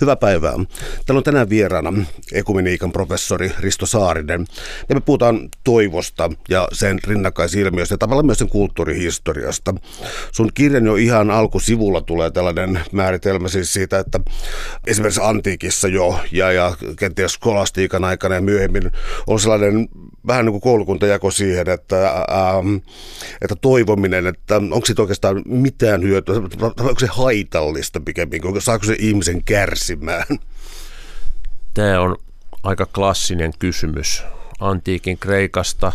Hyvää päivää. Täällä on tänään vieraana ekumeniikan professori Risto Saarinen. Ja me puhutaan toivosta ja sen rinnakkaisilmiöstä ja tavallaan myös sen kulttuurihistoriasta. Sun kirjan jo ihan alkusivulla tulee tällainen määritelmä siis siitä, että esimerkiksi antiikissa jo ja, ja kenties skolastiikan aikana ja myöhemmin on sellainen vähän niin kuin koulukuntajako siihen, että, ähm, että toivominen, että onko siitä oikeastaan mitään hyötyä, onko se haitallista pikemminkin, saako se ihmisen kärsimään? Tämä on aika klassinen kysymys antiikin Kreikasta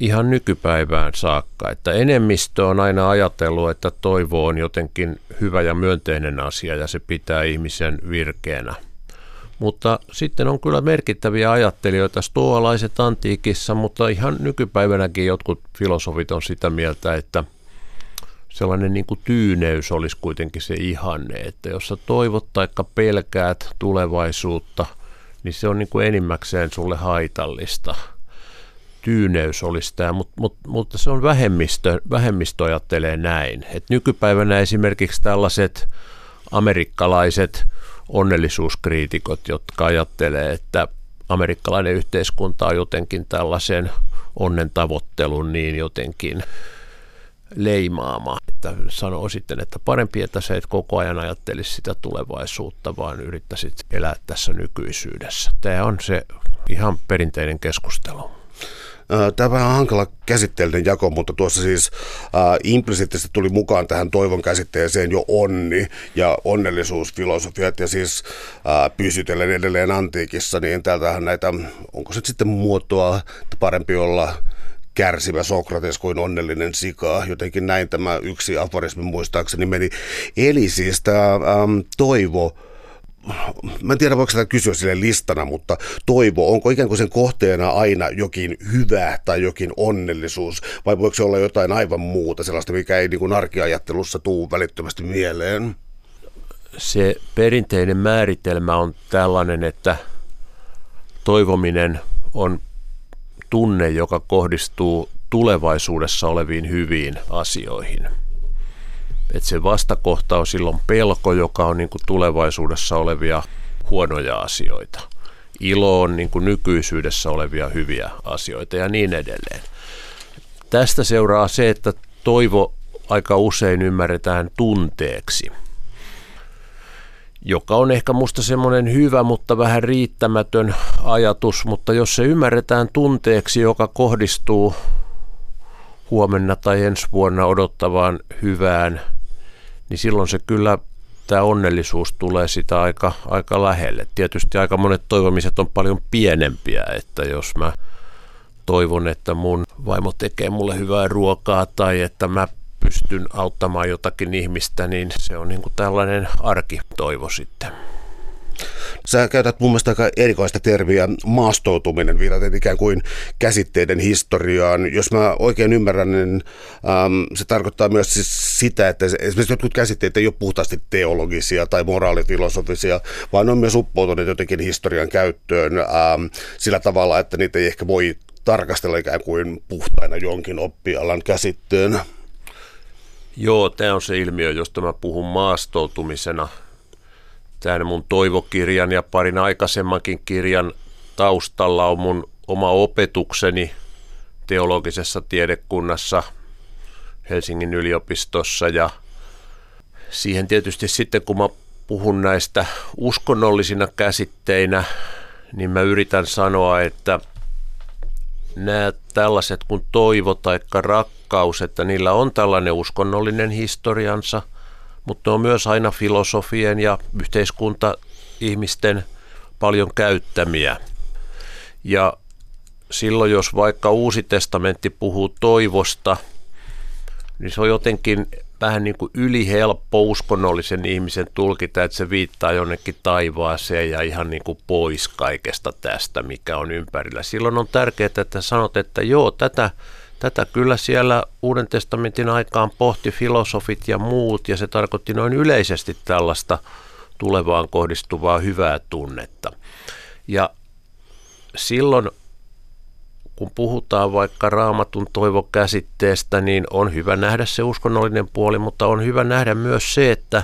ihan nykypäivään saakka, että enemmistö on aina ajatellut, että toivo on jotenkin hyvä ja myönteinen asia ja se pitää ihmisen virkeänä – mutta sitten on kyllä merkittäviä ajattelijoita, stoalaiset antiikissa, mutta ihan nykypäivänäkin jotkut filosofit on sitä mieltä, että sellainen niin kuin tyyneys olisi kuitenkin se ihanne, että jos sä toivot tai pelkäät tulevaisuutta, niin se on niin kuin enimmäkseen sulle haitallista. Tyyneys olisi tämä, mutta, mutta, mutta se on vähemmistö, vähemmistö ajattelee näin. Et nykypäivänä esimerkiksi tällaiset amerikkalaiset – onnellisuuskriitikot, jotka ajattelee, että amerikkalainen yhteiskunta on jotenkin tällaisen onnen tavoittelun niin jotenkin leimaama. Että sanoo sitten, että parempi, että se et koko ajan ajattelisi sitä tulevaisuutta, vaan yrittäisit elää tässä nykyisyydessä. Tämä on se ihan perinteinen keskustelu. Tämä on vähän hankala käsitteellinen jako, mutta tuossa siis äh, implisiittisesti tuli mukaan tähän toivon käsitteeseen jo onni ja onnellisuusfilosofiat ja siis äh, pysytellen edelleen antiikissa, niin täältähän näitä, onko se sitten muotoa, että parempi olla kärsivä Sokrates kuin onnellinen sika. Jotenkin näin tämä yksi aforismi muistaakseni meni. Eli siis tämä ähm, toivo mä en tiedä voiko sitä kysyä sille listana, mutta toivo, onko ikään kuin sen kohteena aina jokin hyvä tai jokin onnellisuus, vai voiko se olla jotain aivan muuta, sellaista, mikä ei niin kuin arkiajattelussa tuu välittömästi mieleen? Se perinteinen määritelmä on tällainen, että toivominen on tunne, joka kohdistuu tulevaisuudessa oleviin hyviin asioihin – että se vastakohta on silloin pelko, joka on niin kuin tulevaisuudessa olevia huonoja asioita. Ilo on niin kuin nykyisyydessä olevia hyviä asioita ja niin edelleen. Tästä seuraa se, että toivo aika usein ymmärretään tunteeksi, joka on ehkä musta semmoinen hyvä, mutta vähän riittämätön ajatus, mutta jos se ymmärretään tunteeksi, joka kohdistuu huomenna tai ensi vuonna odottavaan hyvään niin silloin se kyllä tämä onnellisuus tulee sitä aika, aika lähelle. Tietysti aika monet toivomiset on paljon pienempiä, että jos mä toivon, että mun vaimo tekee mulle hyvää ruokaa tai että mä pystyn auttamaan jotakin ihmistä, niin se on niin kuin tällainen arkitoivo sitten. Sä käytät mun mielestä aika erikoista termiä maastoutuminen, viitaten ikään kuin käsitteiden historiaan. Jos mä oikein ymmärrän, niin äm, se tarkoittaa myös siis sitä, että esimerkiksi jotkut käsitteet ei ole puhtaasti teologisia tai moraalifilosofisia, vaan on myös uppoutuneet jotenkin historian käyttöön äm, sillä tavalla, että niitä ei ehkä voi tarkastella ikään kuin puhtaina jonkin oppialan käsitteen. Joo, tämä on se ilmiö, josta mä puhun maastoutumisena – tämän mun toivokirjan ja parin aikaisemmankin kirjan taustalla on mun oma opetukseni teologisessa tiedekunnassa Helsingin yliopistossa. Ja siihen tietysti sitten kun mä puhun näistä uskonnollisina käsitteinä, niin mä yritän sanoa, että nämä tällaiset kuin toivo tai rakkaus, että niillä on tällainen uskonnollinen historiansa – mutta ne on myös aina filosofien ja yhteiskunta-ihmisten paljon käyttämiä. Ja silloin, jos vaikka Uusi testamentti puhuu toivosta, niin se on jotenkin vähän niin kuin ylihelppo uskonnollisen ihmisen tulkita, että se viittaa jonnekin taivaaseen ja ihan niin kuin pois kaikesta tästä, mikä on ympärillä. Silloin on tärkeää, että sanot, että joo, tätä Tätä kyllä siellä Uuden testamentin aikaan pohti filosofit ja muut, ja se tarkoitti noin yleisesti tällaista tulevaan kohdistuvaa hyvää tunnetta. Ja silloin, kun puhutaan vaikka raamatun toivokäsitteestä, niin on hyvä nähdä se uskonnollinen puoli, mutta on hyvä nähdä myös se, että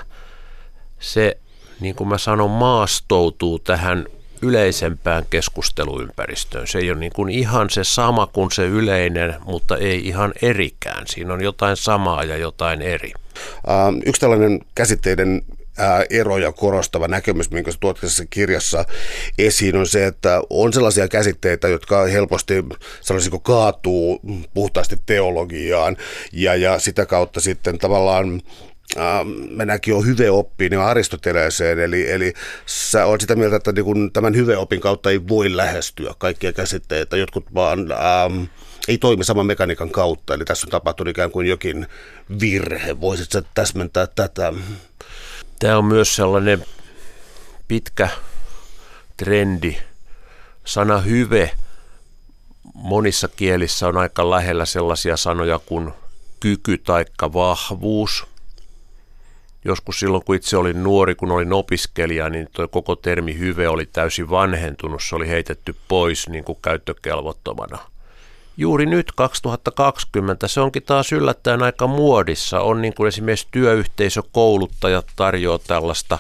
se niin kuin mä sanon, maastoutuu tähän yleisempään keskusteluympäristöön. Se ei ole niin kuin ihan se sama kuin se yleinen, mutta ei ihan erikään. Siinä on jotain samaa ja jotain eri. Uh, yksi tällainen käsitteiden eroja korostava näkemys, minkä sä tuot tässä kirjassa esiin, on se, että on sellaisia käsitteitä, jotka helposti, sanoisinko, kaatuu puhtaasti teologiaan ja, ja sitä kautta sitten tavallaan äh, mennäänkin jo hyveoppiin ja Aristoteleeseen, eli, eli sä oot sitä mieltä, että niin kun tämän hyveopin kautta ei voi lähestyä kaikkia käsitteitä, jotkut vaan ähm, ei toimi saman mekaniikan kautta, eli tässä on tapahtunut ikään kuin jokin virhe. Voisitko täsmentää tätä? Tämä on myös sellainen pitkä trendi. Sana hyve monissa kielissä on aika lähellä sellaisia sanoja kuin kyky tai vahvuus. Joskus silloin, kun itse olin nuori, kun olin opiskelija, niin tuo koko termi hyve oli täysin vanhentunut. Se oli heitetty pois niin kuin käyttökelvottomana – juuri nyt 2020 se onkin taas yllättäen aika muodissa. On niin kuin esimerkiksi työyhteisökouluttajat tarjoaa tällaista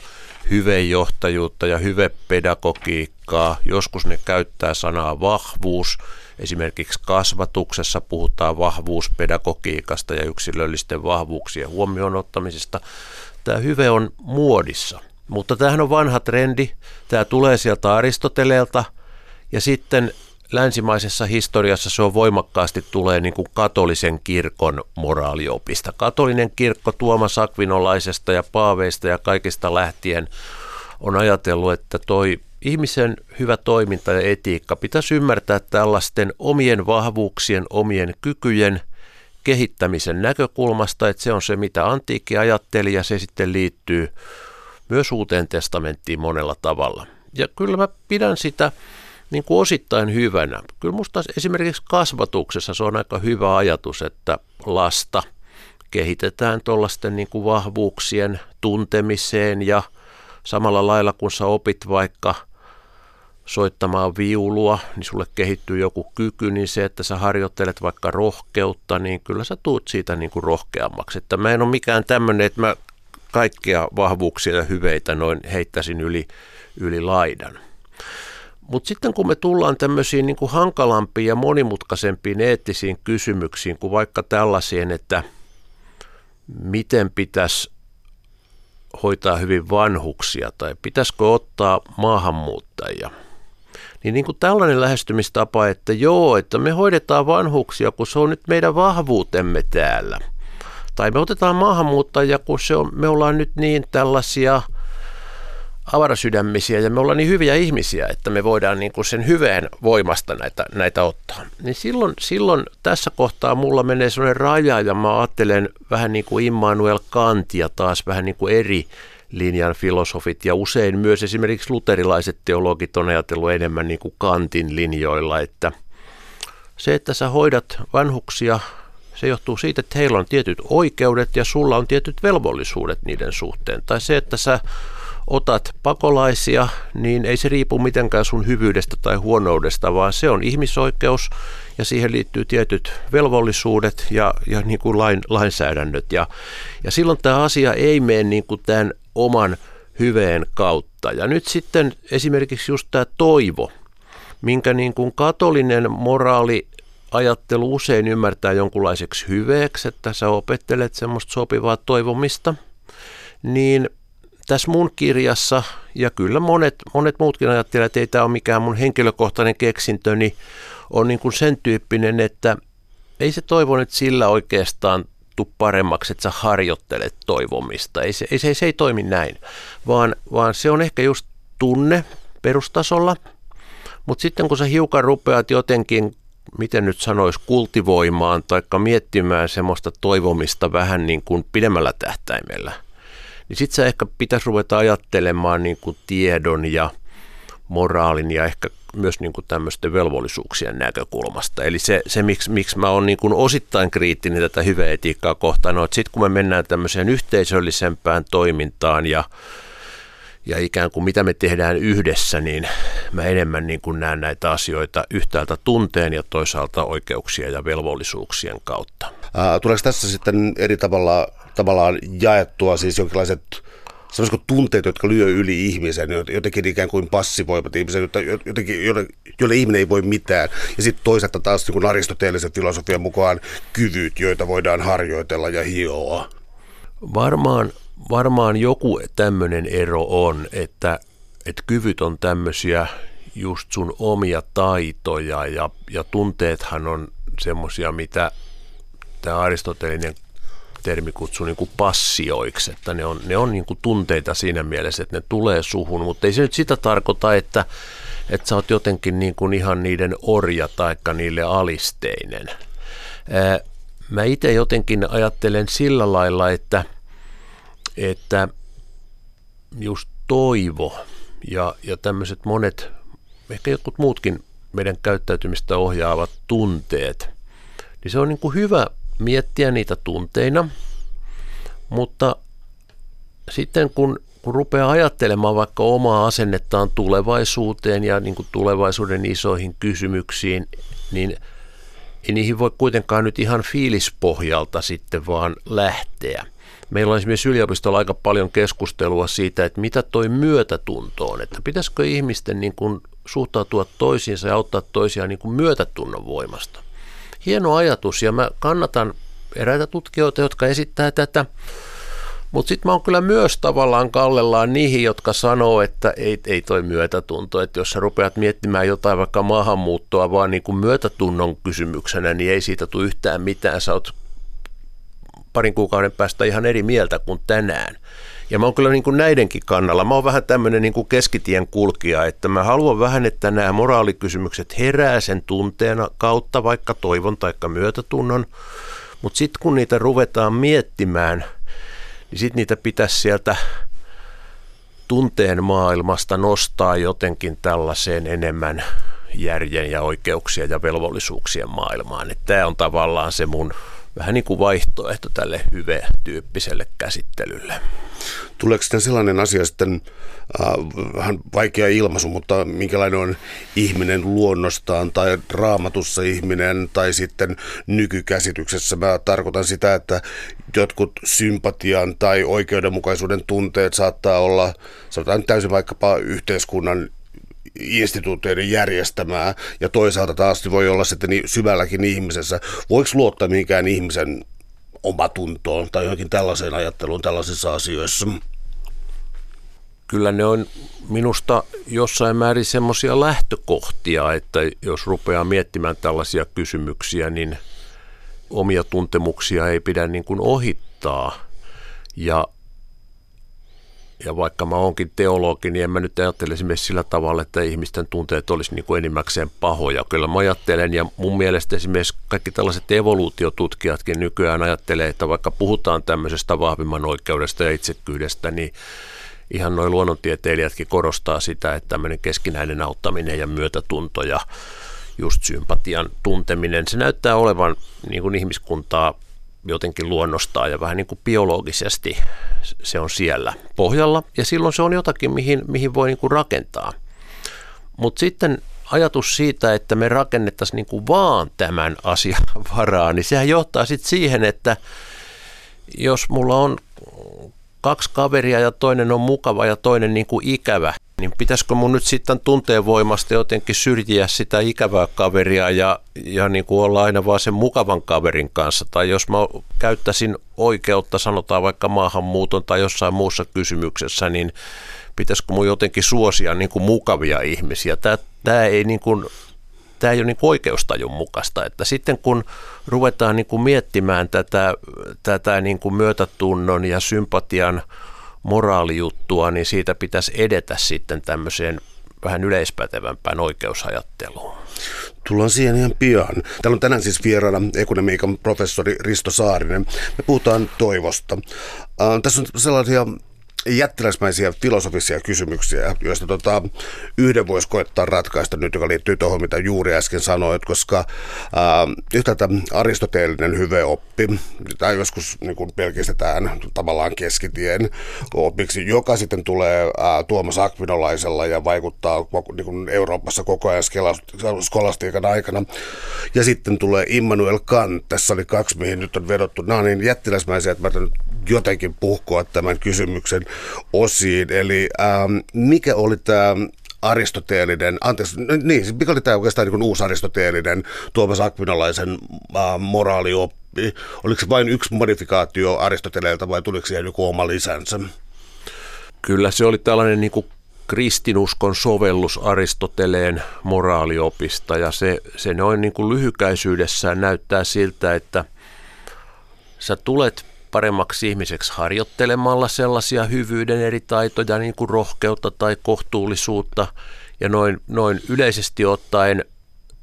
hyvejohtajuutta ja hyvepedagogiikkaa. Joskus ne käyttää sanaa vahvuus. Esimerkiksi kasvatuksessa puhutaan vahvuuspedagogiikasta ja yksilöllisten vahvuuksien huomioon ottamisesta. Tämä hyve on muodissa. Mutta tämähän on vanha trendi. Tämä tulee sieltä Aristoteleelta ja sitten länsimaisessa historiassa se on voimakkaasti tulee niin kuin katolisen kirkon moraaliopista. Katolinen kirkko Tuomas Akvinolaisesta ja paaveista ja kaikista lähtien on ajatellut, että toi ihmisen hyvä toiminta ja etiikka pitäisi ymmärtää tällaisten omien vahvuuksien, omien kykyjen kehittämisen näkökulmasta, että se on se, mitä antiikki ajatteli ja se sitten liittyy myös uuteen testamenttiin monella tavalla. Ja kyllä mä pidän sitä niin kuin osittain hyvänä. Kyllä minusta esimerkiksi kasvatuksessa se on aika hyvä ajatus, että lasta kehitetään tuollaisten niin kuin vahvuuksien tuntemiseen ja samalla lailla kun sä opit vaikka soittamaan viulua, niin sulle kehittyy joku kyky, niin se, että sä harjoittelet vaikka rohkeutta, niin kyllä sä tuut siitä niin kuin rohkeammaksi. Että mä en ole mikään tämmöinen, että mä kaikkia vahvuuksia ja hyveitä noin heittäisin yli, yli laidan. Mutta sitten kun me tullaan tämmöisiin niin kuin hankalampiin ja monimutkaisempiin eettisiin kysymyksiin, kuin vaikka tällaisiin, että miten pitäisi hoitaa hyvin vanhuksia tai pitäisikö ottaa maahanmuuttajia, niin, niin kuin tällainen lähestymistapa, että joo, että me hoidetaan vanhuksia, kun se on nyt meidän vahvuutemme täällä. Tai me otetaan maahanmuuttajia, kun se on, me ollaan nyt niin tällaisia – avarasydämisiä ja me ollaan niin hyviä ihmisiä, että me voidaan niin kuin sen hyveen voimasta näitä, näitä ottaa. Niin silloin, silloin tässä kohtaa mulla menee sellainen raja ja mä ajattelen vähän niin kuin Immanuel Kantia taas vähän niin kuin eri linjan filosofit ja usein myös esimerkiksi luterilaiset teologit on ajatellut enemmän niin kuin Kantin linjoilla, että se, että sä hoidat vanhuksia, se johtuu siitä, että heillä on tietyt oikeudet ja sulla on tietyt velvollisuudet niiden suhteen. Tai se, että sä otat pakolaisia, niin ei se riipu mitenkään sun hyvyydestä tai huonoudesta, vaan se on ihmisoikeus ja siihen liittyy tietyt velvollisuudet ja, ja niin kuin lain, lainsäädännöt. Ja, ja silloin tämä asia ei mene niin kuin tämän oman hyveen kautta. Ja nyt sitten esimerkiksi just tämä toivo, minkä niin kuin katolinen moraali ajattelu usein ymmärtää jonkunlaiseksi hyveeksi, että sä opettelet semmoista sopivaa toivomista, niin tässä mun kirjassa, ja kyllä monet, monet muutkin ajattelevat, että ei tämä ole mikään mun henkilökohtainen keksintö, niin on niin kuin sen tyyppinen, että ei se toivo nyt sillä oikeastaan tuu paremmaksi, että sä harjoittelet toivomista. Ei se, ei, se, se ei toimi näin, vaan, vaan se on ehkä just tunne perustasolla, mutta sitten kun sä hiukan rupeat jotenkin, miten nyt sanois, kultivoimaan tai miettimään semmoista toivomista vähän niin kuin pidemmällä tähtäimellä – niin sitten se ehkä pitäisi ruveta ajattelemaan niin kuin tiedon ja moraalin ja ehkä myös niin kuin tämmöisten velvollisuuksien näkökulmasta. Eli se, se miksi, miksi mä oon niin kuin osittain kriittinen tätä hyveetiikkaa kohtaan, on, että sitten kun me mennään tämmöiseen yhteisöllisempään toimintaan ja, ja ikään kuin mitä me tehdään yhdessä, niin mä enemmän niin kuin näen näitä asioita yhtäältä tunteen ja toisaalta oikeuksien ja velvollisuuksien kautta. Tuleeko tässä sitten eri tavalla tavallaan jaettua siis jonkinlaiset sellaiset tunteet, jotka lyö yli ihmisen, jotenkin ikään kuin passivoivat ihmisen, jotenkin, jolle, jolle ihminen ei voi mitään. Ja sitten toisaalta taas niin aristoteellisen filosofian mukaan kyvyt, joita voidaan harjoitella ja hioa. Varmaan, varmaan joku tämmöinen ero on, että, että kyvyt on tämmöisiä just sun omia taitoja ja, ja tunteethan on semmoisia, mitä tämä aristotelinen termi kutsuu niin kuin passioiksi, että ne on, ne on niin kuin tunteita siinä mielessä, että ne tulee suhun, mutta ei se nyt sitä tarkoita, että, että sä oot jotenkin niin kuin ihan niiden orja taikka niille alisteinen. Mä itse jotenkin ajattelen sillä lailla, että, että just toivo ja, ja tämmöiset monet, ehkä jotkut muutkin meidän käyttäytymistä ohjaavat tunteet, niin se on niin kuin hyvä miettiä niitä tunteina, mutta sitten kun, kun rupeaa ajattelemaan vaikka omaa asennettaan tulevaisuuteen ja niin kuin tulevaisuuden isoihin kysymyksiin, niin ei niihin voi kuitenkaan nyt ihan fiilispohjalta sitten vaan lähteä. Meillä on esimerkiksi yliopistolla aika paljon keskustelua siitä, että mitä toi myötätunto on, että pitäisikö ihmisten niin kuin suhtautua toisiinsa ja auttaa toisiaan niin kuin myötätunnon voimasta hieno ajatus ja mä kannatan eräitä tutkijoita, jotka esittää tätä. Mutta sitten mä oon kyllä myös tavallaan kallellaan niihin, jotka sanoo, että ei, ei toi myötätunto, että jos sä rupeat miettimään jotain vaikka maahanmuuttoa vaan niin kuin myötätunnon kysymyksenä, niin ei siitä tule yhtään mitään. Sä oot parin kuukauden päästä ihan eri mieltä kuin tänään. Ja mä oon kyllä niin kuin näidenkin kannalla. Mä oon vähän tämmöinen niin kuin keskitien kulkija, että mä haluan vähän, että nämä moraalikysymykset herää sen tunteena kautta, vaikka toivon tai myötätunnon. Mutta sitten kun niitä ruvetaan miettimään, niin sitten niitä pitäisi sieltä tunteen maailmasta nostaa jotenkin tällaiseen enemmän järjen ja oikeuksien ja velvollisuuksien maailmaan. Tämä on tavallaan se mun vähän niin kuin vaihtoehto tälle hyve-tyyppiselle käsittelylle. Tuleeko sitten sellainen asia sitten, äh, vähän vaikea ilmaisu, mutta minkälainen on ihminen luonnostaan tai raamatussa ihminen tai sitten nykykäsityksessä? Mä tarkoitan sitä, että jotkut sympatian tai oikeudenmukaisuuden tunteet saattaa olla, sanotaan täysin vaikkapa yhteiskunnan instituutioiden järjestämää ja toisaalta taas voi olla sitten niin syvälläkin ihmisessä. Voiko luottaa mihinkään ihmisen omatuntoon tai johonkin tällaiseen ajatteluun tällaisissa asioissa? Kyllä ne on minusta jossain määrin semmoisia lähtökohtia, että jos rupeaa miettimään tällaisia kysymyksiä, niin omia tuntemuksia ei pidä niin kuin ohittaa. Ja ja vaikka mä oonkin teologi, niin en mä nyt ajattele esimerkiksi sillä tavalla, että ihmisten tunteet olisi niin kuin enimmäkseen pahoja. Kyllä mä ajattelen, ja mun mielestä esimerkiksi kaikki tällaiset evoluutiotutkijatkin nykyään ajattelee, että vaikka puhutaan tämmöisestä vahvimman oikeudesta ja itsekyydestä, niin ihan noin luonnontieteilijätkin korostaa sitä, että tämmöinen keskinäinen auttaminen ja myötätunto ja just sympatian tunteminen, se näyttää olevan niin kuin ihmiskuntaa jotenkin luonnostaan ja vähän niin kuin biologisesti se on siellä pohjalla ja silloin se on jotakin, mihin, mihin voi niin kuin rakentaa. Mutta sitten ajatus siitä, että me rakennettaisiin niin kuin vaan tämän asian varaan, niin sehän johtaa sitten siihen, että jos mulla on kaksi kaveria ja toinen on mukava ja toinen niin kuin ikävä, niin pitäisikö mun nyt sitten tunteen voimasta jotenkin syrjiä sitä ikävää kaveria ja, ja niin kuin olla aina vaan sen mukavan kaverin kanssa? Tai jos mä käyttäisin oikeutta, sanotaan vaikka maahanmuuton tai jossain muussa kysymyksessä, niin pitäisikö mun jotenkin suosia niin kuin mukavia ihmisiä? Tämä, tämä ei niin kuin, tämä ei ole niin oikeustajun mukaista. Että sitten kun ruvetaan niin kuin miettimään tätä, tätä niin kuin myötätunnon ja sympatian moraalijuttua, niin siitä pitäisi edetä sitten tämmöiseen vähän yleispätevämpään oikeusajatteluun. Tullaan siihen ihan pian. Täällä on tänään siis vieraana ekonomiikan professori Risto Saarinen. Me puhutaan toivosta. Äh, tässä on sellaisia jättiläismäisiä filosofisia kysymyksiä, joista tota, yhden voisi koettaa ratkaista nyt, joka liittyy tuohon, mitä juuri äsken sanoit, koska ää, yhtäältä aristoteellinen hyveoppi, tai joskus niin kuin pelkistetään tavallaan keskitien opiksi, joka sitten tulee ää, Tuomas Akvinolaisella ja vaikuttaa niin kuin Euroopassa koko ajan skolastiikan aikana. Ja sitten tulee Immanuel Kant, tässä oli kaksi, mihin nyt on vedottu. Nämä on niin jättiläismäisiä, että mä jotenkin puhkoa tämän kysymyksen osiin. Eli ähm, mikä oli tämä aristoteellinen, anteeksi, niin, mikä oli tämä oikeastaan niin uusi aristoteellinen Tuomas Akvinolaisen äh, moraalioppi? Oliko se vain yksi modifikaatio Aristoteleelta vai tuliko siihen joku oma lisänsä? Kyllä se oli tällainen niin kuin kristinuskon sovellus Aristoteleen moraaliopista ja se, se noin niin kuin lyhykäisyydessään näyttää siltä, että sä tulet paremmaksi ihmiseksi harjoittelemalla sellaisia hyvyyden eri taitoja, niin kuin rohkeutta tai kohtuullisuutta. Ja noin, noin yleisesti ottaen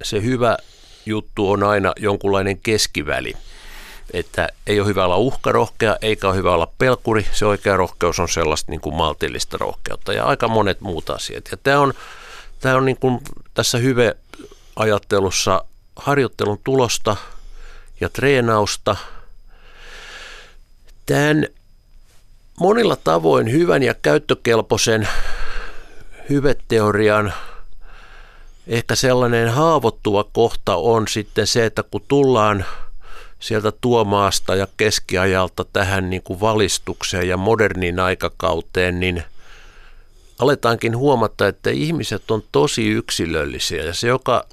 se hyvä juttu on aina jonkunlainen keskiväli. Että ei ole hyvä olla uhkarohkea, eikä ole hyvä olla pelkuri. Se oikea rohkeus on sellaista niin kuin maltillista rohkeutta ja aika monet muut asiat. Ja tämä on, tämä on niin kuin tässä hyve-ajattelussa harjoittelun tulosta ja treenausta – Tämän monilla tavoin hyvän ja käyttökelpoisen hyveteorian ehkä sellainen haavoittuva kohta on sitten se, että kun tullaan sieltä tuomaasta ja keskiajalta tähän niin kuin valistukseen ja moderniin aikakauteen, niin aletaankin huomata, että ihmiset on tosi yksilöllisiä ja se, joka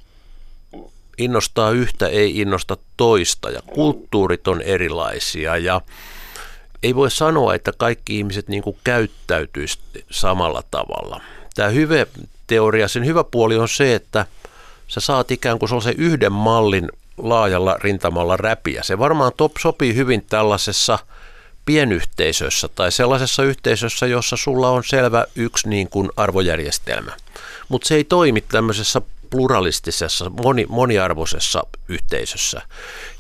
innostaa yhtä, ei innosta toista ja kulttuurit on erilaisia ja ei voi sanoa, että kaikki ihmiset niin kuin käyttäytyisi samalla tavalla. Tämä hyve-teoria, sen hyvä puoli on se, että sä saat ikään kuin sellaisen yhden mallin laajalla rintamalla räpiä. Se varmaan top sopii hyvin tällaisessa pienyhteisössä tai sellaisessa yhteisössä, jossa sulla on selvä yksi niin kuin arvojärjestelmä. Mutta se ei toimi tämmöisessä pluralistisessa, moni, moniarvoisessa yhteisössä.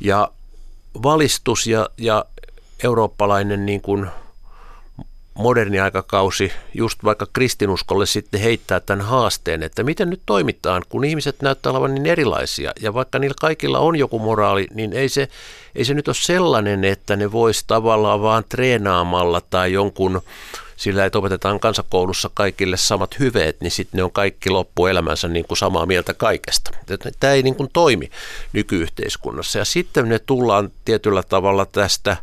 Ja valistus ja, ja eurooppalainen niin kuin moderni aikakausi just vaikka kristinuskolle sitten heittää tämän haasteen, että miten nyt toimitaan, kun ihmiset näyttää olevan niin erilaisia. Ja vaikka niillä kaikilla on joku moraali, niin ei se, ei se nyt ole sellainen, että ne voisi tavallaan vaan treenaamalla tai jonkun sillä, että opetetaan kansakoulussa kaikille samat hyveet, niin sitten ne on kaikki loppuelämänsä niin kuin samaa mieltä kaikesta. Tämä ei niin kuin toimi nykyyhteiskunnassa. Ja sitten ne tullaan tietyllä tavalla tästä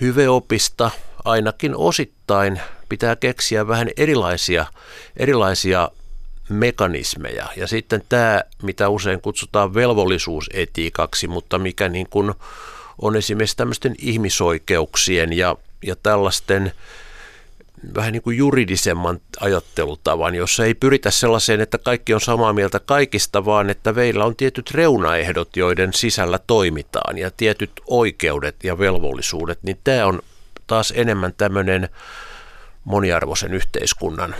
hyveopista ainakin osittain pitää keksiä vähän erilaisia, erilaisia mekanismeja. Ja sitten tämä, mitä usein kutsutaan velvollisuusetiikaksi, mutta mikä niin kuin on esimerkiksi tämmöisten ihmisoikeuksien ja, ja tällaisten vähän niin kuin juridisemman ajattelutavan, jossa ei pyritä sellaiseen, että kaikki on samaa mieltä kaikista, vaan että meillä on tietyt reunaehdot, joiden sisällä toimitaan ja tietyt oikeudet ja velvollisuudet, niin tämä on taas enemmän tämmöinen moniarvoisen yhteiskunnan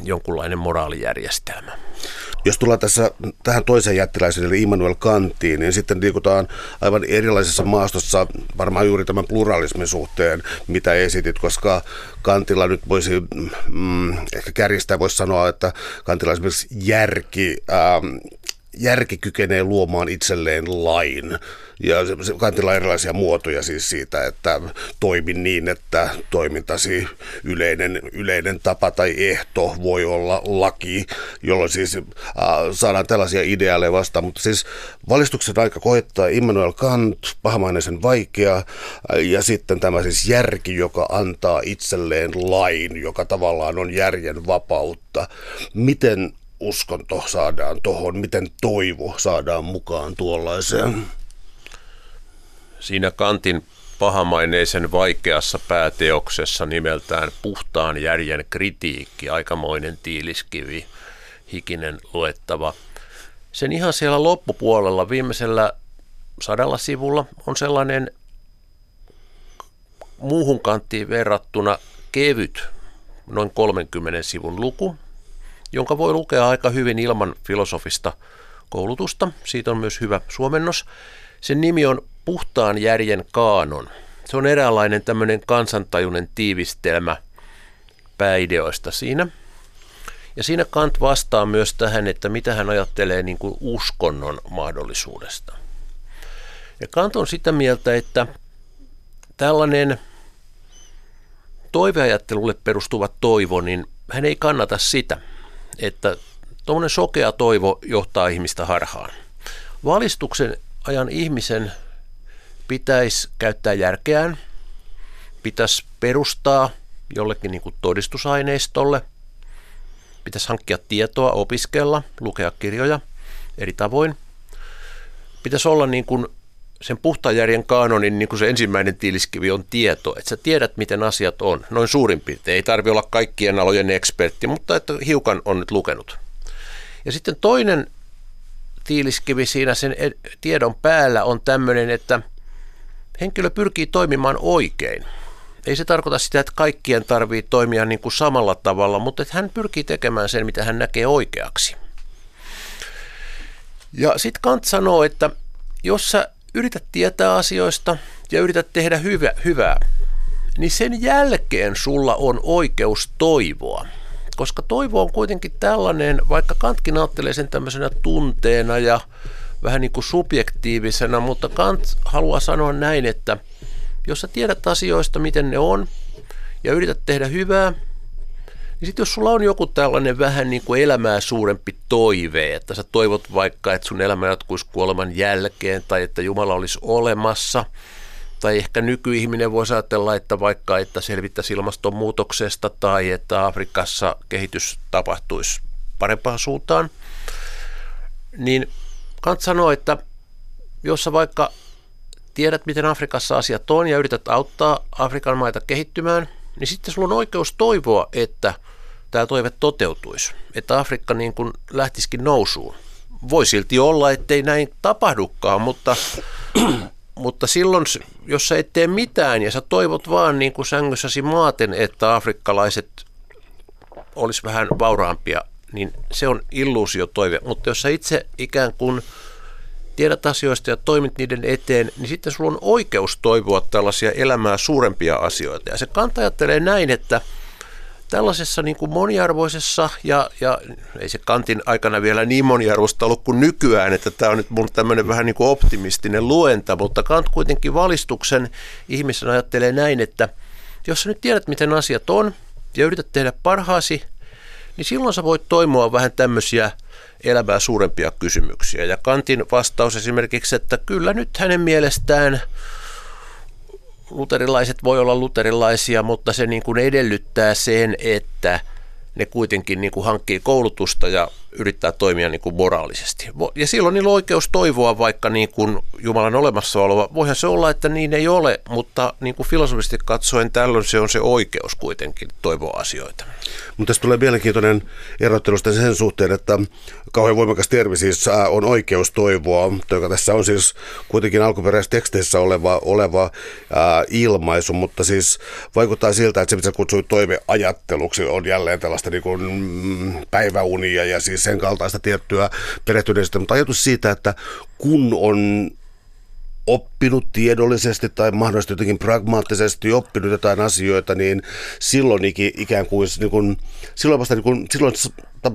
jonkunlainen moraalijärjestelmä. Jos tullaan tässä tähän toiseen jättiläiseen, eli Immanuel Kantiin, niin sitten liikutaan aivan erilaisessa maastossa varmaan juuri tämän pluralismin suhteen, mitä esitit, koska Kantilla nyt voisi mm, ehkä kärjistää, voisi sanoa, että Kantilla esimerkiksi järki, ähm, järki kykenee luomaan itselleen lain. Ja se, kantilla erilaisia muotoja siis siitä, että toimi niin, että toimintasi yleinen, yleinen tapa tai ehto voi olla laki, jolloin siis äh, saadaan tällaisia ideaaleja vastaan. Mutta siis valistuksen aika koettaa Immanuel Kant, pahamainen vaikea, äh, ja sitten tämä siis järki, joka antaa itselleen lain, joka tavallaan on järjen vapautta. Miten uskonto saadaan tuohon, miten toivo saadaan mukaan tuollaiseen? Siinä Kantin pahamaineisen vaikeassa pääteoksessa nimeltään Puhtaan järjen kritiikki, aikamoinen tiiliskivi, hikinen luettava. Sen ihan siellä loppupuolella, viimeisellä sadalla sivulla, on sellainen muuhun kanttiin verrattuna kevyt, noin 30 sivun luku, jonka voi lukea aika hyvin ilman filosofista koulutusta. Siitä on myös hyvä suomennos. Sen nimi on Puhtaan järjen kaanon. Se on eräänlainen tämmöinen kansantajuinen tiivistelmä pääideoista siinä. Ja siinä Kant vastaa myös tähän, että mitä hän ajattelee niin kuin uskonnon mahdollisuudesta. Ja Kant on sitä mieltä, että tällainen toiveajattelulle perustuva toivo, niin hän ei kannata sitä – että tuommoinen sokea toivo johtaa ihmistä harhaan. Valistuksen ajan ihmisen pitäisi käyttää järkeään, pitäisi perustaa jollekin niin kuin todistusaineistolle, pitäisi hankkia tietoa, opiskella, lukea kirjoja eri tavoin. Pitäisi olla niin kuin sen puhtaan järjen kaanonin niin kuin se ensimmäinen tiiliskivi on tieto, että sä tiedät, miten asiat on, noin suurin piirtein. Ei tarvi olla kaikkien alojen ekspertti, mutta että hiukan on nyt lukenut. Ja sitten toinen tiiliskivi siinä sen tiedon päällä on tämmöinen, että henkilö pyrkii toimimaan oikein. Ei se tarkoita sitä, että kaikkien tarvii toimia niin kuin samalla tavalla, mutta että hän pyrkii tekemään sen, mitä hän näkee oikeaksi. Ja sitten Kant sanoo, että jos sä yrität tietää asioista ja yrität tehdä hyvä, hyvää, niin sen jälkeen sulla on oikeus toivoa. Koska toivo on kuitenkin tällainen, vaikka Kantkin ajattelee sen tämmöisenä tunteena ja vähän niin kuin subjektiivisena, mutta Kant haluaa sanoa näin, että jos sä tiedät asioista, miten ne on, ja yrität tehdä hyvää, niin sitten jos sulla on joku tällainen vähän niin kuin elämää suurempi toive, että sä toivot vaikka, että sun elämä jatkuisi kuoleman jälkeen tai että Jumala olisi olemassa, tai ehkä nykyihminen voisi ajatella, että vaikka että selvittäisi ilmastonmuutoksesta tai että Afrikassa kehitys tapahtuisi parempaan suuntaan, niin Kant sanoo, että jos sä vaikka tiedät, miten Afrikassa asiat on ja yrität auttaa Afrikan maita kehittymään, niin sitten sulla on oikeus toivoa, että tämä toive toteutuisi, että Afrikka niin kuin lähtisikin nousuun. Voi silti olla, ettei näin tapahdukaan, mutta, mutta silloin, jos sä et tee mitään ja sä toivot vaan niin kuin sängyssäsi maaten, että afrikkalaiset olisi vähän vauraampia, niin se on illuusiotoive. Mutta jos sä itse ikään kuin tiedät asioista ja toimit niiden eteen, niin sitten sulla on oikeus toivoa tällaisia elämää suurempia asioita. Ja se kanta ajattelee näin, että tällaisessa niin kuin moniarvoisessa, ja, ja ei se Kantin aikana vielä niin moniarvoista ollut kuin nykyään, että tämä on nyt mun tämmöinen vähän niin kuin optimistinen luenta, mutta Kant kuitenkin valistuksen ihmisen ajattelee näin, että jos sä nyt tiedät, miten asiat on, ja yrität tehdä parhaasi, niin silloin sä voit toimia vähän tämmöisiä elämää suurempia kysymyksiä. Ja Kantin vastaus esimerkiksi, että kyllä nyt hänen mielestään luterilaiset voi olla luterilaisia, mutta se niin kuin edellyttää sen, että ne kuitenkin niin kuin hankkii koulutusta ja yrittää toimia niin kuin moraalisesti. Ja silloin niillä on oikeus toivoa vaikka niin kuin Jumalan olemassaoloa. Voihan se olla, että niin ei ole, mutta niin kuin filosofisesti katsoen tällöin se on se oikeus kuitenkin toivoa asioita. Mutta tässä tulee mielenkiintoinen erottelusta sen suhteen, että kauhean voimakas termi siis on oikeus toivoa, joka tässä on siis kuitenkin alkuperäisessä teksteissä oleva, oleva ää, ilmaisu, mutta siis vaikuttaa siltä, että se mitä kutsui toiveajatteluksi on jälleen tällaista niin kuin, mm, päiväunia ja siis sen kaltaista tiettyä perehtyneisyyttä, mutta ajatus siitä, että kun on oppinut tiedollisesti tai mahdollisesti jotenkin pragmaattisesti oppinut jotain asioita, niin silloin ikään kuin, niin kuin silloin vasta niin kuin, silloin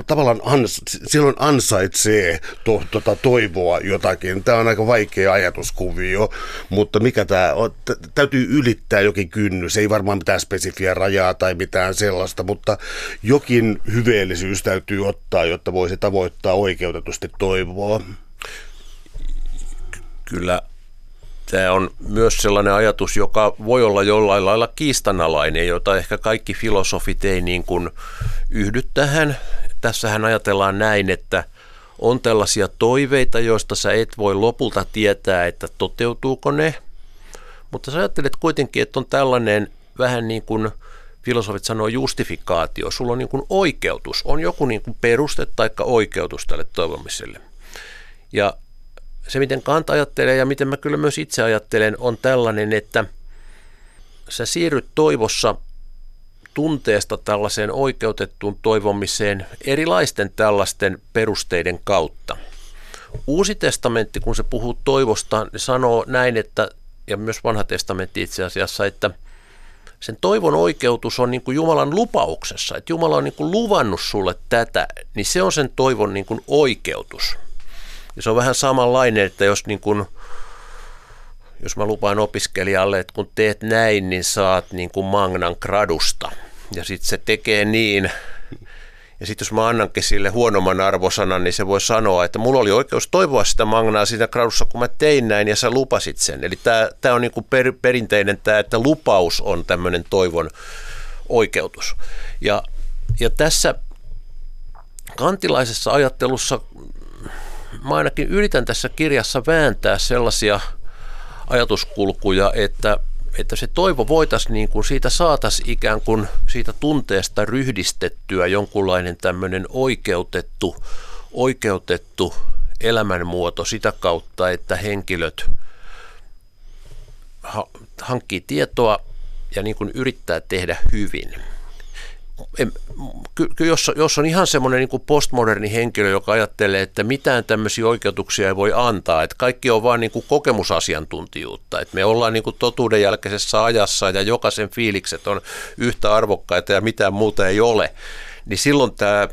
tavallaan ans, silloin ansaitsee to, tota, toivoa jotakin. Tämä on aika vaikea ajatuskuvio, mutta mikä tämä on? Täytyy ylittää jokin kynnys, ei varmaan mitään spesifiä rajaa tai mitään sellaista, mutta jokin hyveellisyys täytyy ottaa, jotta voisi tavoittaa oikeutetusti toivoa. Kyllä Tämä on myös sellainen ajatus, joka voi olla jollain lailla kiistanalainen, jota ehkä kaikki filosofit ei niin kuin yhdy tähän. Tässähän ajatellaan näin, että on tällaisia toiveita, joista sä et voi lopulta tietää, että toteutuuko ne. Mutta sä ajattelet kuitenkin, että on tällainen vähän niin kuin filosofit sanoo justifikaatio. Sulla on niin kuin oikeutus, on joku niin kuin peruste tai oikeutus tälle toivomiselle. Ja se, miten Kant ajattelee ja miten mä kyllä myös itse ajattelen, on tällainen, että sä siirryt toivossa tunteesta tällaiseen oikeutettuun toivomiseen erilaisten tällaisten perusteiden kautta. Uusi testamentti, kun se puhuu toivosta, niin sanoo näin, että, ja myös vanha testamentti itse asiassa, että sen toivon oikeutus on niin kuin Jumalan lupauksessa, että Jumala on niin kuin luvannut sulle tätä, niin se on sen toivon niin kuin oikeutus. Ja se on vähän samanlainen, että jos niin kuin, jos mä lupaan opiskelijalle, että kun teet näin, niin saat niin kuin Magnan gradusta. Ja sitten se tekee niin, Ja sitten jos mä annankin sille huonomman arvosanan, niin se voi sanoa, että mulla oli oikeus toivoa sitä magnaa siinä gradussa, kun mä tein näin ja sä lupasit sen. Eli tämä on niinku per, perinteinen tämä, että lupaus on tämmöinen toivon oikeutus. Ja, ja tässä kantilaisessa ajattelussa mä ainakin yritän tässä kirjassa vääntää sellaisia ajatuskulkuja, että, että se toivo voitaisiin niin kuin siitä saataisiin ikään kuin siitä tunteesta ryhdistettyä jonkunlainen tämmöinen oikeutettu, oikeutettu elämänmuoto sitä kautta, että henkilöt hankkii tietoa ja niin kuin yrittää tehdä hyvin kyllä jos, jos on ihan semmoinen niin kuin postmoderni henkilö, joka ajattelee, että mitään tämmöisiä oikeutuksia ei voi antaa, että kaikki on vain niin kuin kokemusasiantuntijuutta, että me ollaan niin kuin totuuden jälkeisessä ajassa ja jokaisen fiilikset on yhtä arvokkaita ja mitään muuta ei ole, niin silloin tämä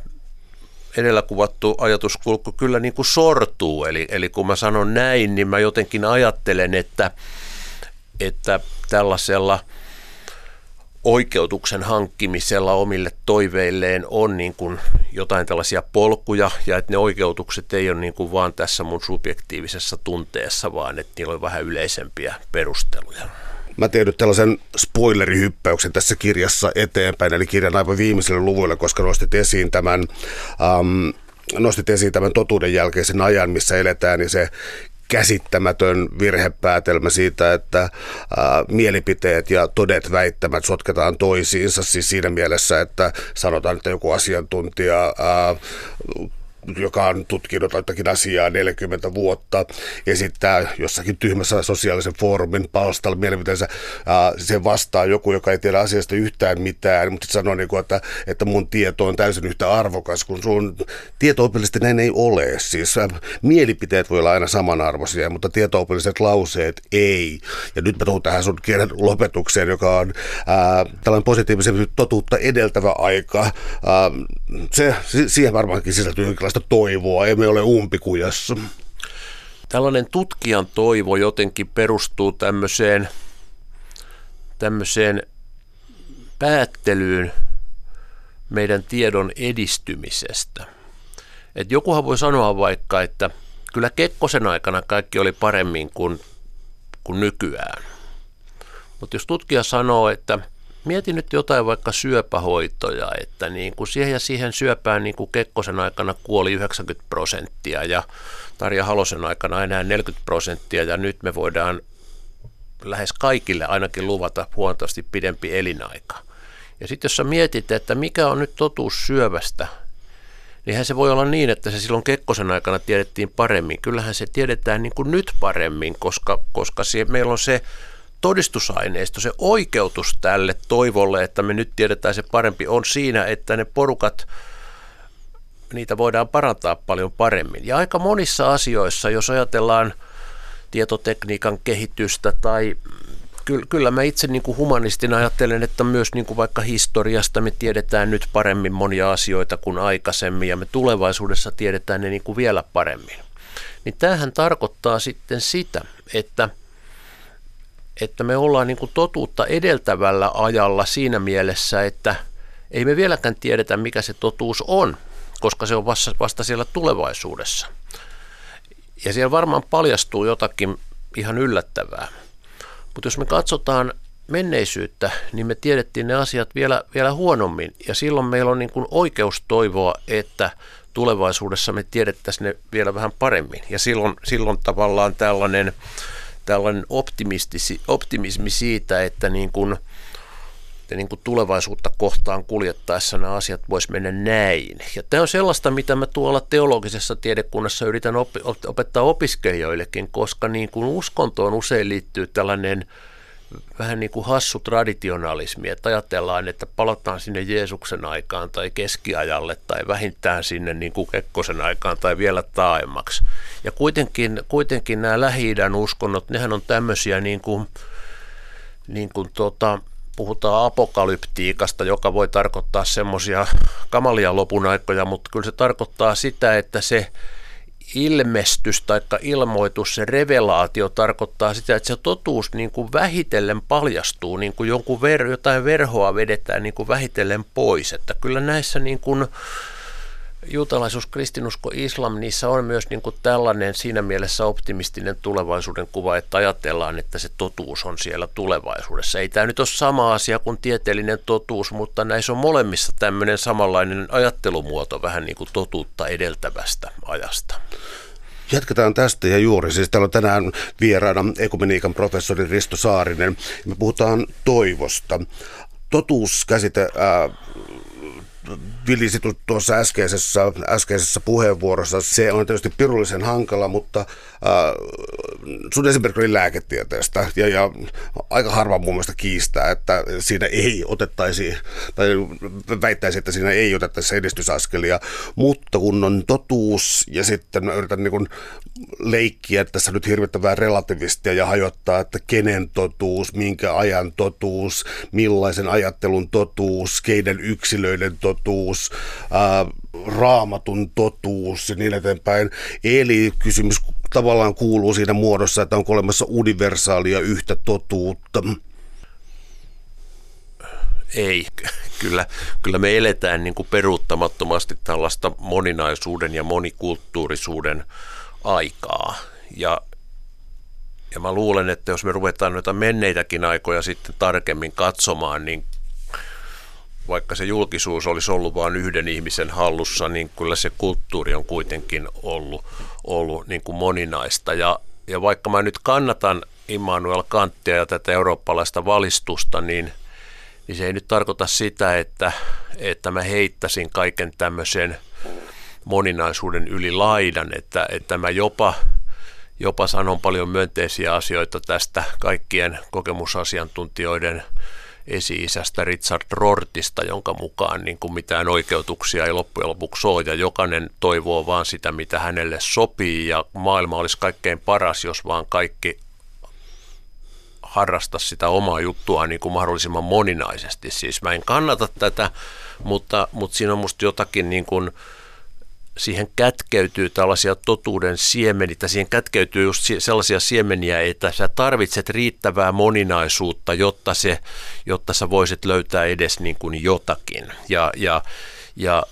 edellä kuvattu ajatuskulku kyllä niin kuin sortuu. Eli, eli kun mä sanon näin, niin mä jotenkin ajattelen, että, että tällaisella – oikeutuksen hankkimisella omille toiveilleen on niin kuin jotain tällaisia polkuja ja että ne oikeutukset ei ole niin kuin vaan tässä mun subjektiivisessa tunteessa, vaan että niillä on vähän yleisempiä perusteluja. Mä teen nyt tällaisen spoilerihyppäyksen tässä kirjassa eteenpäin, eli kirjan aivan viimeiselle luvuille, koska nostit esiin tämän um, nostit esiin tämän totuuden jälkeisen ajan, missä eletään, niin se käsittämätön virhepäätelmä siitä, että ää, mielipiteet ja todet väittämät sotketaan toisiinsa, siis siinä mielessä, että sanotaan, että joku asiantuntija ää, joka on tutkinut jotakin asiaa 40 vuotta, esittää jossakin tyhmässä sosiaalisen foorumin palstalla mielipiteensä, se vastaa joku, joka ei tiedä asiasta yhtään mitään, mutta sanoo, niin kuin, että, että mun tieto on täysin yhtä arvokas, kun sun tieto näin ei ole. Siis mielipiteet voi olla aina samanarvoisia, mutta tieto lauseet ei. Ja nyt mä tuun tähän sun kirjan lopetukseen, joka on ää, tällainen positiivisen totuutta edeltävä aika. Ää, se, siihen varmaankin sisältyy jonkinlaista toivoa, emme ole umpikujassa. Tällainen tutkijan toivo jotenkin perustuu tämmöiseen, tämmöiseen päättelyyn meidän tiedon edistymisestä. Et jokuhan voi sanoa vaikka, että kyllä Kekkosen aikana kaikki oli paremmin kuin, kuin nykyään. Mutta jos tutkija sanoo, että Mietin nyt jotain vaikka syöpähoitoja, että niin kuin siihen ja siihen syöpään niin kuin Kekkosen aikana kuoli 90 prosenttia ja Tarja Halosen aikana enää 40 prosenttia ja nyt me voidaan lähes kaikille ainakin luvata huomattavasti pidempi elinaika. Ja sitten jos sä mietit, että mikä on nyt totuus syövästä, niin se voi olla niin, että se silloin Kekkosen aikana tiedettiin paremmin. Kyllähän se tiedetään niin kuin nyt paremmin, koska, koska se, meillä on se todistusaineisto, se oikeutus tälle toivolle, että me nyt tiedetään se parempi, on siinä, että ne porukat, niitä voidaan parantaa paljon paremmin. Ja aika monissa asioissa, jos ajatellaan tietotekniikan kehitystä tai kyllä mä itse niin kuin humanistina ajattelen, että myös niin kuin vaikka historiasta me tiedetään nyt paremmin monia asioita kuin aikaisemmin ja me tulevaisuudessa tiedetään ne niin kuin vielä paremmin. Niin tämähän tarkoittaa sitten sitä, että – että me ollaan niin kuin totuutta edeltävällä ajalla siinä mielessä, että ei me vieläkään tiedetä, mikä se totuus on, koska se on vasta, vasta siellä tulevaisuudessa. Ja siellä varmaan paljastuu jotakin ihan yllättävää. Mutta jos me katsotaan menneisyyttä, niin me tiedettiin ne asiat vielä, vielä huonommin. Ja silloin meillä on niin kuin oikeus toivoa, että tulevaisuudessa me tiedettäisiin ne vielä vähän paremmin. Ja silloin, silloin tavallaan tällainen tällainen optimismi siitä, että niin kuin, että niin kuin tulevaisuutta kohtaan kuljettaessa nämä asiat vois mennä näin. Ja tämä on sellaista, mitä mä tuolla teologisessa tiedekunnassa yritän opettaa opiskelijoillekin, koska niin kuin uskontoon usein liittyy tällainen – vähän niin kuin hassu traditionalismi, että ajatellaan, että palataan sinne Jeesuksen aikaan tai keskiajalle tai vähintään sinne niin kuin Kekkosen aikaan tai vielä taaemmaksi. Ja kuitenkin, kuitenkin nämä lähi uskonnot, nehän on tämmöisiä niin kuin, niin kuin tota, puhutaan apokalyptiikasta, joka voi tarkoittaa semmoisia kamalia lopun aikoja, mutta kyllä se tarkoittaa sitä, että se ilmestys tai ilmoitus, se revelaatio tarkoittaa sitä, että se totuus niin kuin vähitellen paljastuu, niin kuin jonkun ver, jotain verhoa vedetään niin kuin vähitellen pois. Että kyllä näissä niin kuin, juutalaisuus, kristinusko, islam, niissä on myös niin kuin tällainen siinä mielessä optimistinen tulevaisuuden kuva, että ajatellaan, että se totuus on siellä tulevaisuudessa. Ei tämä nyt ole sama asia kuin tieteellinen totuus, mutta näissä on molemmissa tämmöinen samanlainen ajattelumuoto vähän niin kuin totuutta edeltävästä ajasta. Jatketaan tästä ja juuri. Siis täällä on tänään vieraana ekumeniikan professori Risto Saarinen. Me puhutaan toivosta. Totuuskäsite ää, vilisi tuossa äskeisessä, äskeisessä puheenvuorossa. Se on tietysti pirullisen hankala, mutta äh, sun esimerkki oli lääketieteestä ja, ja aika harva mun mielestä kiistää, että siinä ei otettaisi, tai väittäisi, että siinä ei otettaisi edistysaskelia, mutta kun on totuus ja sitten mä yritän niin leikkiä tässä nyt hirvittävää relativistia ja hajottaa, että kenen totuus, minkä ajan totuus, millaisen ajattelun totuus, keiden yksilöiden totuus, ää, raamatun totuus ja niin eteenpäin. Eli kysymys tavallaan kuuluu siinä muodossa, että onko olemassa universaalia yhtä totuutta. Ei, kyllä, kyllä me eletään niin kuin peruuttamattomasti tällaista moninaisuuden ja monikulttuurisuuden aikaa. Ja, ja mä luulen, että jos me ruvetaan noita menneitäkin aikoja sitten tarkemmin katsomaan, niin vaikka se julkisuus olisi ollut vain yhden ihmisen hallussa, niin kyllä se kulttuuri on kuitenkin ollut, ollut niin kuin moninaista. Ja, ja vaikka mä nyt kannatan Immanuel Kanttia ja tätä eurooppalaista valistusta, niin, niin se ei nyt tarkoita sitä, että, että mä heittäisin kaiken tämmöisen moninaisuuden yli laidan, että, että mä jopa, jopa sanon paljon myönteisiä asioita tästä kaikkien kokemusasiantuntijoiden – esi-isästä Richard Rortista, jonka mukaan niin kuin mitään oikeutuksia ei loppujen lopuksi ole, ja jokainen toivoo vaan sitä, mitä hänelle sopii, ja maailma olisi kaikkein paras, jos vaan kaikki harrasta sitä omaa juttua niin kuin mahdollisimman moninaisesti. Siis mä en kannata tätä, mutta, mutta siinä on musta jotakin niin kuin, siihen kätkeytyy tällaisia totuuden siemeniä, siihen kätkeytyy just sellaisia siemeniä, että sä tarvitset riittävää moninaisuutta, jotta, se, jotta sä voisit löytää edes niin kuin jotakin. Ja, ja, ja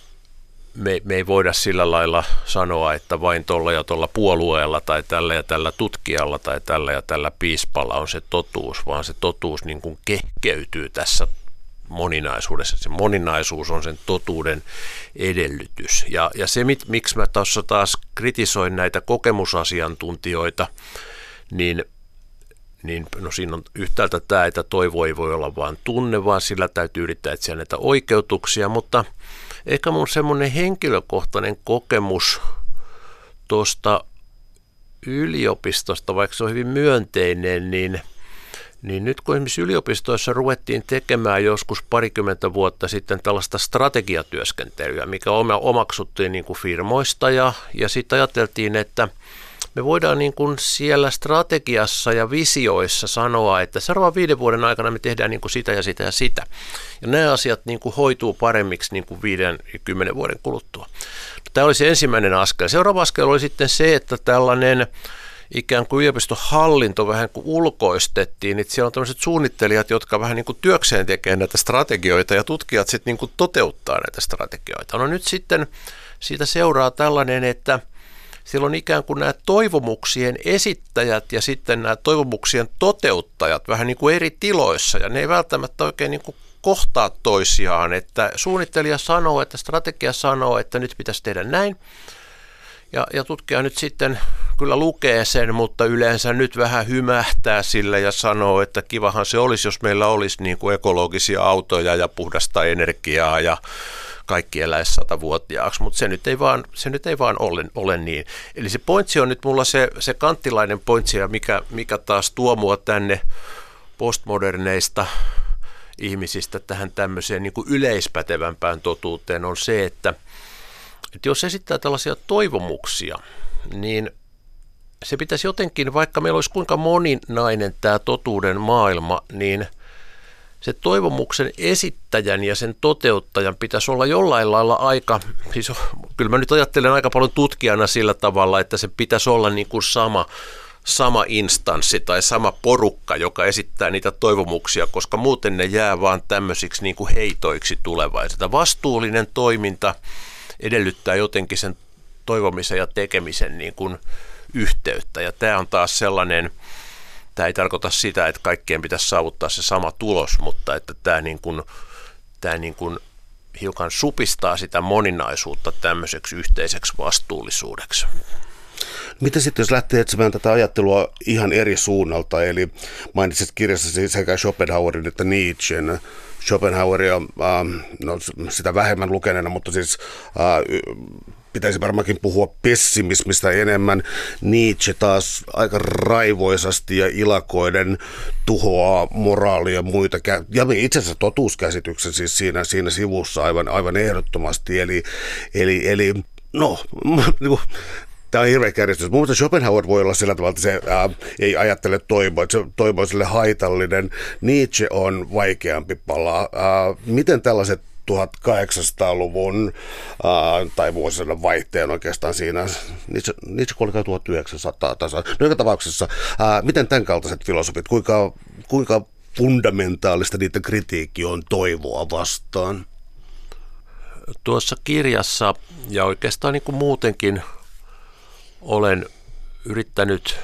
me, me ei voida sillä lailla sanoa, että vain tuolla ja tuolla puolueella tai tällä ja tällä tutkijalla tai tällä ja tällä piispalla on se totuus, vaan se totuus niin kuin kehkeytyy tässä moninaisuudessa. Se moninaisuus on sen totuuden edellytys. Ja, ja se, mit, miksi mä tuossa taas kritisoin näitä kokemusasiantuntijoita, niin niin no siinä on yhtäältä tämä, että toivo ei voi olla vain tunne, vaan sillä täytyy yrittää etsiä näitä oikeutuksia, mutta ehkä mun semmoinen henkilökohtainen kokemus tuosta yliopistosta, vaikka se on hyvin myönteinen, niin – niin nyt kun esimerkiksi yliopistoissa ruvettiin tekemään joskus parikymmentä vuotta sitten tällaista strategiatyöskentelyä, mikä omaksuttiin niin kuin firmoista ja, ja sitten ajateltiin, että me voidaan niin kuin siellä strategiassa ja visioissa sanoa, että seuraavan viiden vuoden aikana me tehdään niin kuin sitä ja sitä ja sitä. Ja nämä asiat niin kuin hoituu paremmiksi niin kuin viiden ja kymmenen vuoden kuluttua. Tämä oli se ensimmäinen askel. Seuraava askel oli sitten se, että tällainen ikään kuin yliopistohallinto vähän kuin ulkoistettiin, niin siellä on tämmöiset suunnittelijat, jotka vähän niin kuin työkseen tekee näitä strategioita ja tutkijat sitten niin kuin toteuttaa näitä strategioita. No nyt sitten siitä seuraa tällainen, että siellä on ikään kuin nämä toivomuksien esittäjät ja sitten nämä toivomuksien toteuttajat vähän niin kuin eri tiloissa ja ne ei välttämättä oikein niin kuin kohtaa toisiaan, että suunnittelija sanoo, että strategia sanoo, että nyt pitäisi tehdä näin ja, ja tutkija nyt sitten kyllä lukee sen, mutta yleensä nyt vähän hymähtää sille ja sanoo, että kivahan se olisi, jos meillä olisi niin kuin ekologisia autoja ja puhdasta energiaa ja kaikki eläisi satavuotiaaksi, mutta se nyt ei vaan, se nyt ei vaan ole, ole niin. Eli se pointsi on nyt mulla se, se kanttilainen pointsi, mikä, mikä taas tuo mua tänne postmoderneista ihmisistä tähän tämmöiseen niin kuin yleispätevämpään totuuteen on se, että, että jos esittää tällaisia toivomuksia, niin se pitäisi jotenkin, vaikka meillä olisi kuinka moninainen tämä totuuden maailma, niin se toivomuksen esittäjän ja sen toteuttajan pitäisi olla jollain lailla aika, siis kyllä mä nyt ajattelen aika paljon tutkijana sillä tavalla, että se pitäisi olla niin kuin sama, sama instanssi tai sama porukka, joka esittää niitä toivomuksia, koska muuten ne jää vaan tämmöisiksi niin kuin heitoiksi tulevaisuutta. Vastuullinen toiminta edellyttää jotenkin sen toivomisen ja tekemisen niin kuin yhteyttä. Ja tämä on taas sellainen, tämä ei tarkoita sitä, että kaikkien pitäisi saavuttaa se sama tulos, mutta että tämä, niin kuin, tämä niin kuin hiukan supistaa sitä moninaisuutta tämmöiseksi yhteiseksi vastuullisuudeksi. Mitä sitten, jos lähtee etsimään tätä ajattelua ihan eri suunnalta, eli mainitsit kirjassasi sekä Schopenhauerin että Nietzschen, Schopenhaueria, äh, no, sitä vähemmän lukeneena, mutta siis äh, pitäisi varmaankin puhua pessimismistä enemmän. Nietzsche taas aika raivoisasti ja ilakoiden tuhoaa moraalia ja muita. Ja itse asiassa totuuskäsityksen siis siinä, siinä sivussa aivan, aivan ehdottomasti. Eli, eli, eli no, niin Tämä on hirveä kärjestys. Mun Schopenhauer voi olla sillä tavalla, että se ää, ei ajattele toivoa, että se toivo on sille haitallinen. Nietzsche on vaikeampi pala. Ää, miten tällaiset 1800-luvun äh, tai vuosisadan vaihteen oikeastaan siinä. Nietzsche, Nietzsche kuoli 1900 tasa. No joka tapauksessa, äh, miten tämän kaltaiset filosofit, kuinka, kuinka fundamentaalista niiden kritiikki on toivoa vastaan? Tuossa kirjassa ja oikeastaan niin kuin muutenkin olen yrittänyt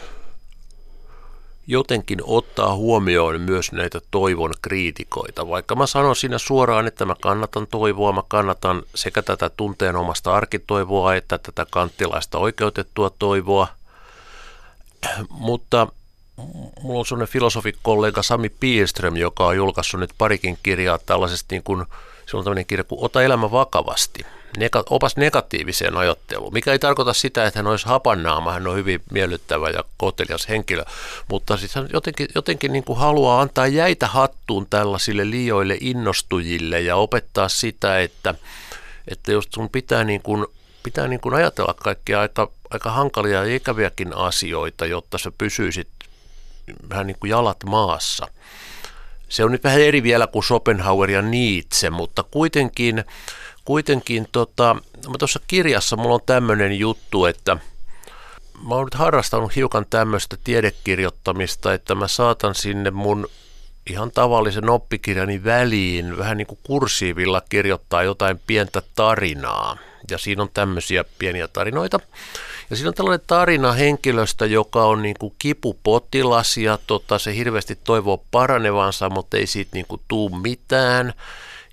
jotenkin ottaa huomioon myös näitä toivon kriitikoita. Vaikka mä sanon siinä suoraan, että mä kannatan toivoa, mä kannatan sekä tätä tunteen omasta arkitoivoa että tätä kanttilaista oikeutettua toivoa. Mutta mulla on sellainen filosofikollega Sami Pielström, joka on julkaissut nyt parikin kirjaa tällaisesta niin kuin, se on tämmöinen kirja kuin Ota elämä vakavasti – nega, opas negatiiviseen ajatteluun, mikä ei tarkoita sitä, että hän olisi hapannaama, hän on hyvin miellyttävä ja kotelias henkilö, mutta siis hän jotenkin, jotenkin niin kuin haluaa antaa jäitä hattuun tällaisille liioille innostujille ja opettaa sitä, että, että jos sun pitää, niin kuin, pitää niin kuin ajatella kaikkia aika, aika hankalia ja ikäviäkin asioita, jotta sä pysyisit vähän niin kuin jalat maassa. Se on nyt vähän eri vielä kuin Schopenhauer ja Nietzsche, mutta kuitenkin kuitenkin tota, tuossa kirjassa mulla on tämmöinen juttu, että mä oon nyt harrastanut hiukan tämmöistä tiedekirjoittamista, että mä saatan sinne mun ihan tavallisen oppikirjani väliin vähän niin kuin kursiivilla kirjoittaa jotain pientä tarinaa. Ja siinä on tämmöisiä pieniä tarinoita. Ja siinä on tällainen tarina henkilöstä, joka on niin kuin kipupotilas ja tota, se hirveästi toivoo paranevansa, mutta ei siitä niin kuin tuu mitään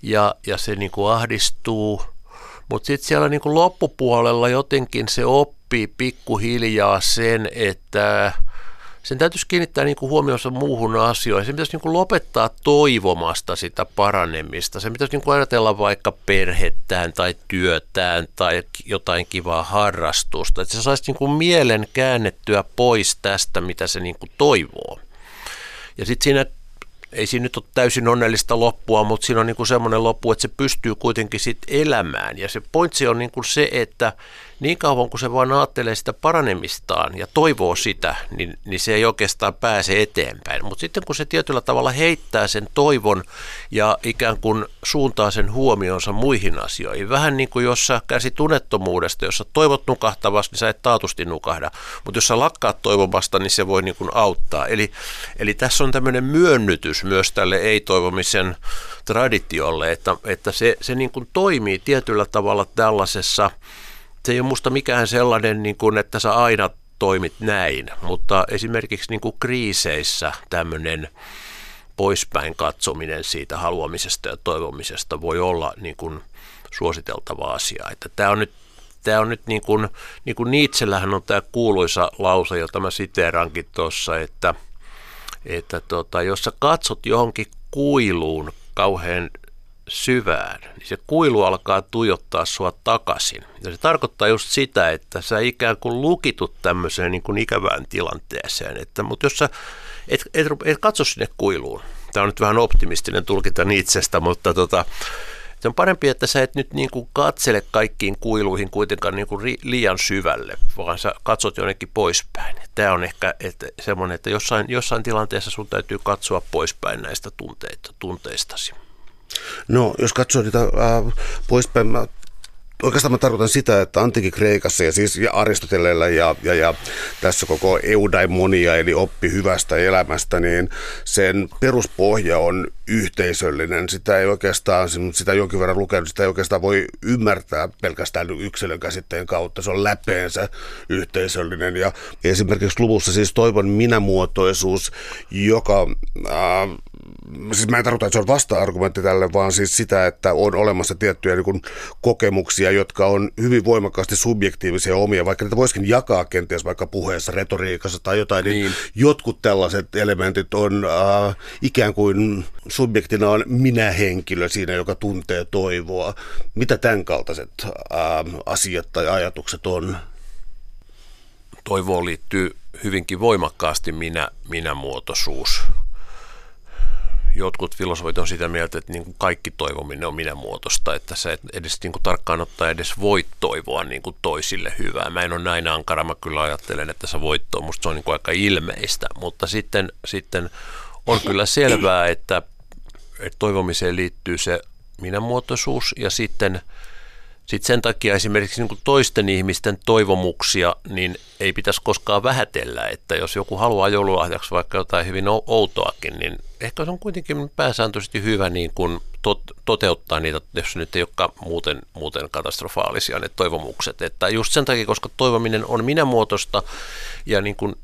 ja, ja se niin kuin ahdistuu. Mutta sitten siellä niin kuin loppupuolella jotenkin se oppii pikkuhiljaa sen, että sen täytyisi kiinnittää niin kuin huomionsa muuhun asioihin. Se pitäisi niin kuin lopettaa toivomasta sitä paranemista. Se pitäisi niin kuin ajatella vaikka perhettään tai työtään tai jotain kivaa harrastusta. Että se saisi niin kuin mielen käännettyä pois tästä, mitä se niin kuin toivoo. Ja sitten siinä ei siinä nyt ole täysin onnellista loppua, mutta siinä on niin kuin semmoinen loppu, että se pystyy kuitenkin sitten elämään. Ja se pointsi on niin kuin se, että niin kauan kuin se vaan ajattelee sitä paranemistaan ja toivoo sitä, niin, niin se ei oikeastaan pääse eteenpäin. Mutta sitten kun se tietyllä tavalla heittää sen toivon ja ikään kuin suuntaa sen huomionsa muihin asioihin, vähän niin kuin jos sä kärsit unettomuudesta, jos sä toivot nukahtavasti, niin sä et taatusti nukahda, mutta jos sä lakkaat toivomasta, niin se voi niin kuin auttaa. Eli, eli tässä on tämmöinen myönnytys myös tälle ei-toivomisen traditiolle, että, että se, se niin kuin toimii tietyllä tavalla tällaisessa – se ei ole musta mikään sellainen, niin kuin, että sä aina toimit näin, mutta esimerkiksi niin kuin kriiseissä tämmöinen poispäin katsominen siitä haluamisesta ja toivomisesta voi olla niin kuin suositeltava asia. Että tämä on nyt tämä on nyt niin kuin, niin kuin Nietzschellähän on tämä kuuluisa lause, jota mä siteerankin tuossa, että, että tota, jos sä katsot johonkin kuiluun kauhean syvään, niin se kuilu alkaa tuijottaa sua takaisin. Ja se tarkoittaa just sitä, että sä ikään kuin lukitut tämmöiseen niin kuin ikävään tilanteeseen. Että, mutta jos sä et, et, et katso sinne kuiluun, tämä on nyt vähän optimistinen tulkinta itsestä, mutta tota, se on parempi, että sä et nyt niin kuin katsele kaikkiin kuiluihin kuitenkaan niin kuin liian syvälle, vaan sä katsot jonnekin poispäin. Tämä on ehkä että semmoinen, että jossain, jossain tilanteessa sun täytyy katsoa poispäin näistä tunteita, tunteistasi. No, jos katsoo niitä äh, poispäin, mä Oikeastaan mä tarkoitan sitä, että antiikin Kreikassa ja siis Aristoteleella ja, ja, ja tässä koko eudaimonia eli oppi hyvästä elämästä, niin sen peruspohja on yhteisöllinen. Sitä ei oikeastaan, sitä jonkin verran lukenut, sitä ei oikeastaan voi ymmärtää pelkästään yksilön käsitteen kautta. Se on läpeensä yhteisöllinen ja esimerkiksi luvussa siis toivon minämuotoisuus, joka äh, siis mä en tarkoita, että se on vasta-argumentti tälle, vaan siis sitä, että on olemassa tiettyjä niin kokemuksia, jotka on hyvin voimakkaasti subjektiivisia omia, vaikka niitä voisikin jakaa kenties vaikka puheessa, retoriikassa tai jotain, niin, niin jotkut tällaiset elementit on äh, ikään kuin subjektina on minä-henkilö siinä, joka tuntee toivoa. Mitä tämän kaltaiset äh, asiat tai ajatukset on? Toivoon liittyy hyvinkin voimakkaasti minä, minä-muotoisuus jotkut filosofit on sitä mieltä, että niin kuin kaikki toivominen on minä muotosta, että sä et edes niin kuin tarkkaan ottaa edes voi toivoa niin kuin toisille hyvää. Mä en ole näin ankara, mä kyllä ajattelen, että sä voit toivoa, musta se on niin kuin aika ilmeistä, mutta sitten, sitten on kyllä selvää, että, että toivomiseen liittyy se minämuotoisuus ja sitten – sitten sen takia esimerkiksi niin kuin toisten ihmisten toivomuksia niin ei pitäisi koskaan vähätellä, että jos joku haluaa joululahjaksi vaikka jotain hyvin outoakin, niin ehkä se on kuitenkin pääsääntöisesti hyvä niin kuin tot, toteuttaa niitä, jos nyt ei olekaan muuten, muuten katastrofaalisia ne toivomukset. Että just sen takia, koska toivominen on minämuotoista ja niin kuin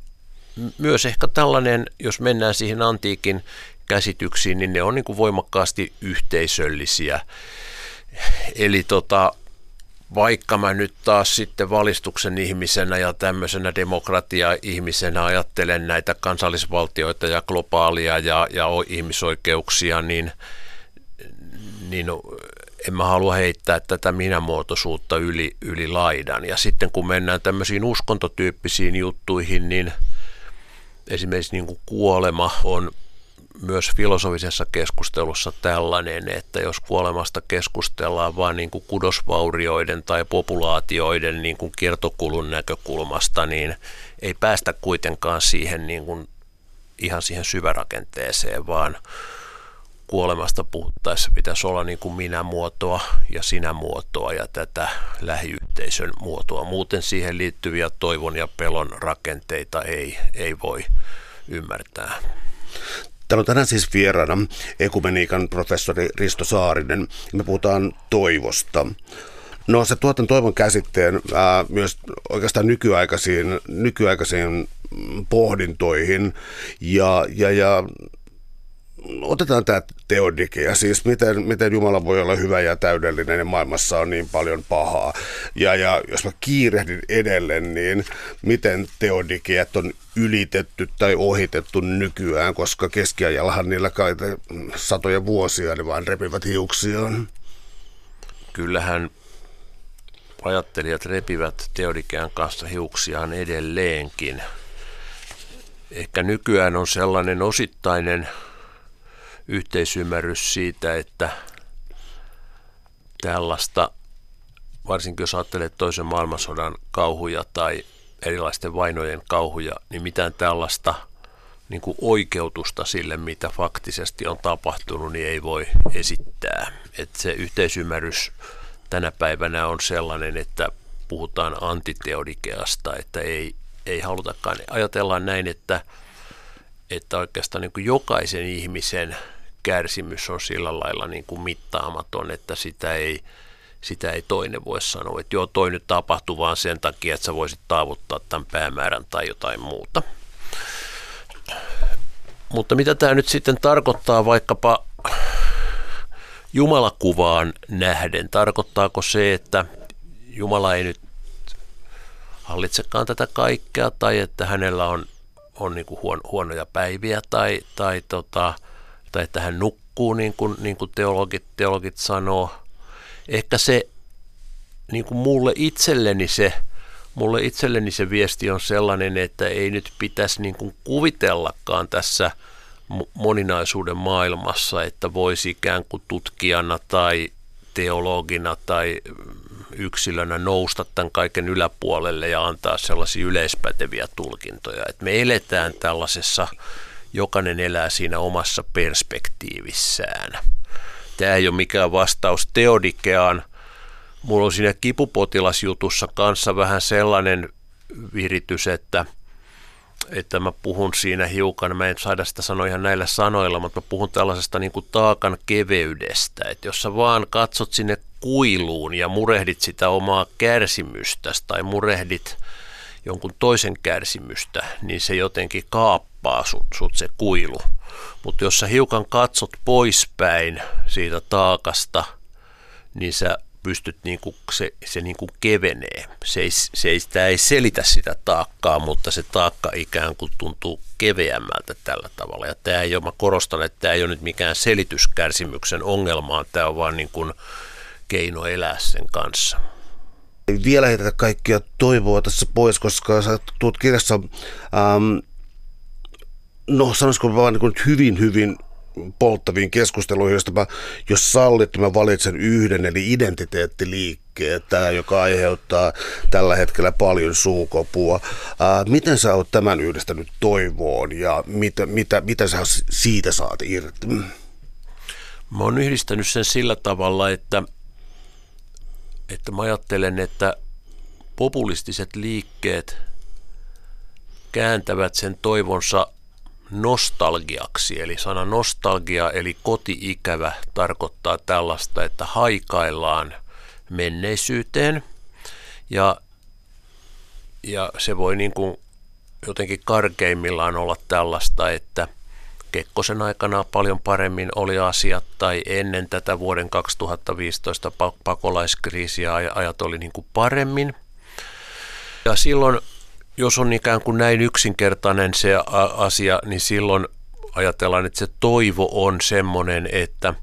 myös ehkä tällainen, jos mennään siihen antiikin käsityksiin, niin ne on niin kuin voimakkaasti yhteisöllisiä. Eli tota, vaikka mä nyt taas sitten valistuksen ihmisenä ja tämmöisenä demokratia-ihmisenä ajattelen näitä kansallisvaltioita ja globaalia ja, ja ihmisoikeuksia, niin, niin en mä halua heittää tätä minämuotoisuutta yli, yli laidan. Ja sitten kun mennään tämmöisiin uskontotyyppisiin juttuihin, niin esimerkiksi niin kuin kuolema on myös filosofisessa keskustelussa tällainen, että jos kuolemasta keskustellaan vain niin kuin kudosvaurioiden tai populaatioiden niin kuin kiertokulun näkökulmasta, niin ei päästä kuitenkaan siihen niin kuin ihan siihen syvärakenteeseen, vaan kuolemasta puhuttaessa pitäisi olla niin kuin minä-muotoa ja sinä-muotoa ja tätä lähiyhteisön muotoa. Muuten siihen liittyviä toivon ja pelon rakenteita ei, ei voi ymmärtää. Täällä on tänään siis vieraana ekumeniikan professori Risto Saarinen. Me puhutaan toivosta. No se tuotan toivon käsitteen ää, myös oikeastaan nykyaikaisiin, nykyaikaisiin pohdintoihin ja, ja, ja otetaan tämä teodikia, siis miten, miten Jumala voi olla hyvä ja täydellinen ja maailmassa on niin paljon pahaa. Ja, ja jos mä kiirehdin edelleen, niin miten teodikiat on ylitetty tai ohitettu nykyään, koska keskiajallahan niillä kai satoja vuosia ne vaan repivät hiuksiaan. Kyllähän ajattelijat repivät teodikean kanssa hiuksiaan edelleenkin. Ehkä nykyään on sellainen osittainen yhteisymmärrys siitä, että tällaista, varsinkin jos ajattelee toisen maailmansodan kauhuja tai erilaisten vainojen kauhuja, niin mitään tällaista niin kuin oikeutusta sille, mitä faktisesti on tapahtunut, niin ei voi esittää. Et se yhteisymmärrys tänä päivänä on sellainen, että puhutaan antiteodikeasta, että ei, ei halutakaan. Ajatellaan näin, että, että oikeastaan niin kuin jokaisen ihmisen kärsimys on sillä lailla niin kuin mittaamaton, että sitä ei, sitä ei toinen voi sanoa, että joo, toi nyt tapahtuu vaan sen takia, että sä voisit taavuttaa tämän päämäärän tai jotain muuta. Mutta mitä tämä nyt sitten tarkoittaa vaikkapa Jumalakuvaan nähden? Tarkoittaako se, että Jumala ei nyt hallitsekaan tätä kaikkea tai että hänellä on, on niin kuin huon, huonoja päiviä tai, tai tota, tai että hän nukkuu, niin kuin, niin kuin teologit, teologit sanoo. Ehkä se niin kuin mulle itselleni se, mulle itselleni se viesti on sellainen, että ei nyt pitäisi niin kuin kuvitellakaan tässä moninaisuuden maailmassa, että voisi ikään kuin tutkijana tai teologina tai yksilönä nousta tämän kaiken yläpuolelle ja antaa sellaisia yleispäteviä tulkintoja. että me eletään tällaisessa jokainen elää siinä omassa perspektiivissään. Tämä ei ole mikään vastaus teodikeaan, mulla on siinä kipupotilasjutussa kanssa vähän sellainen viritys, että, että mä puhun siinä hiukan, mä en saada sitä sanoa ihan näillä sanoilla, mutta mä puhun tällaisesta niin kuin taakan keveydestä, että jos sä vaan katsot sinne kuiluun ja murehdit sitä omaa kärsimystäsi tai murehdit jonkun toisen kärsimystä, niin se jotenkin kaappaa sut, sut se kuilu. Mutta jos sä hiukan katsot poispäin siitä taakasta, niin sä pystyt, niin kuin, se, se niin kuin kevenee. Se ei, se ei, sitä ei selitä sitä taakkaa, mutta se taakka ikään kuin tuntuu keveämmältä tällä tavalla. Ja tämä ei ole, mä korostan, että tämä ei ole nyt mikään selityskärsimyksen ongelmaan, tämä on vaan niin keino elää sen kanssa. Vielä heitetä kaikkia toivoa tässä pois, koska sä tuot kirjassa, ähm, no sanoisiko vaan niin hyvin, hyvin polttaviin keskusteluihin, josta mä, jos sallit, mä valitsen yhden, eli identiteettiliikkeen, tämä, joka aiheuttaa tällä hetkellä paljon suukopua. Ää, miten sä oot tämän yhdistänyt toivoon ja mitä, mitä, mitä sä siitä saat irti? Mä oon yhdistänyt sen sillä tavalla, että, että mä ajattelen, että populistiset liikkeet kääntävät sen toivonsa nostalgiaksi. Eli sana nostalgia eli kotiikävä tarkoittaa tällaista, että haikaillaan menneisyyteen ja, ja se voi niin kuin jotenkin karkeimmillaan olla tällaista, että Kekkosen aikana paljon paremmin oli asiat tai ennen tätä vuoden 2015 pakolaiskriisiä ajat oli niin kuin paremmin. Ja silloin jos on ikään kuin näin yksinkertainen se asia, niin silloin ajatellaan, että se toivo on semmoinen, että,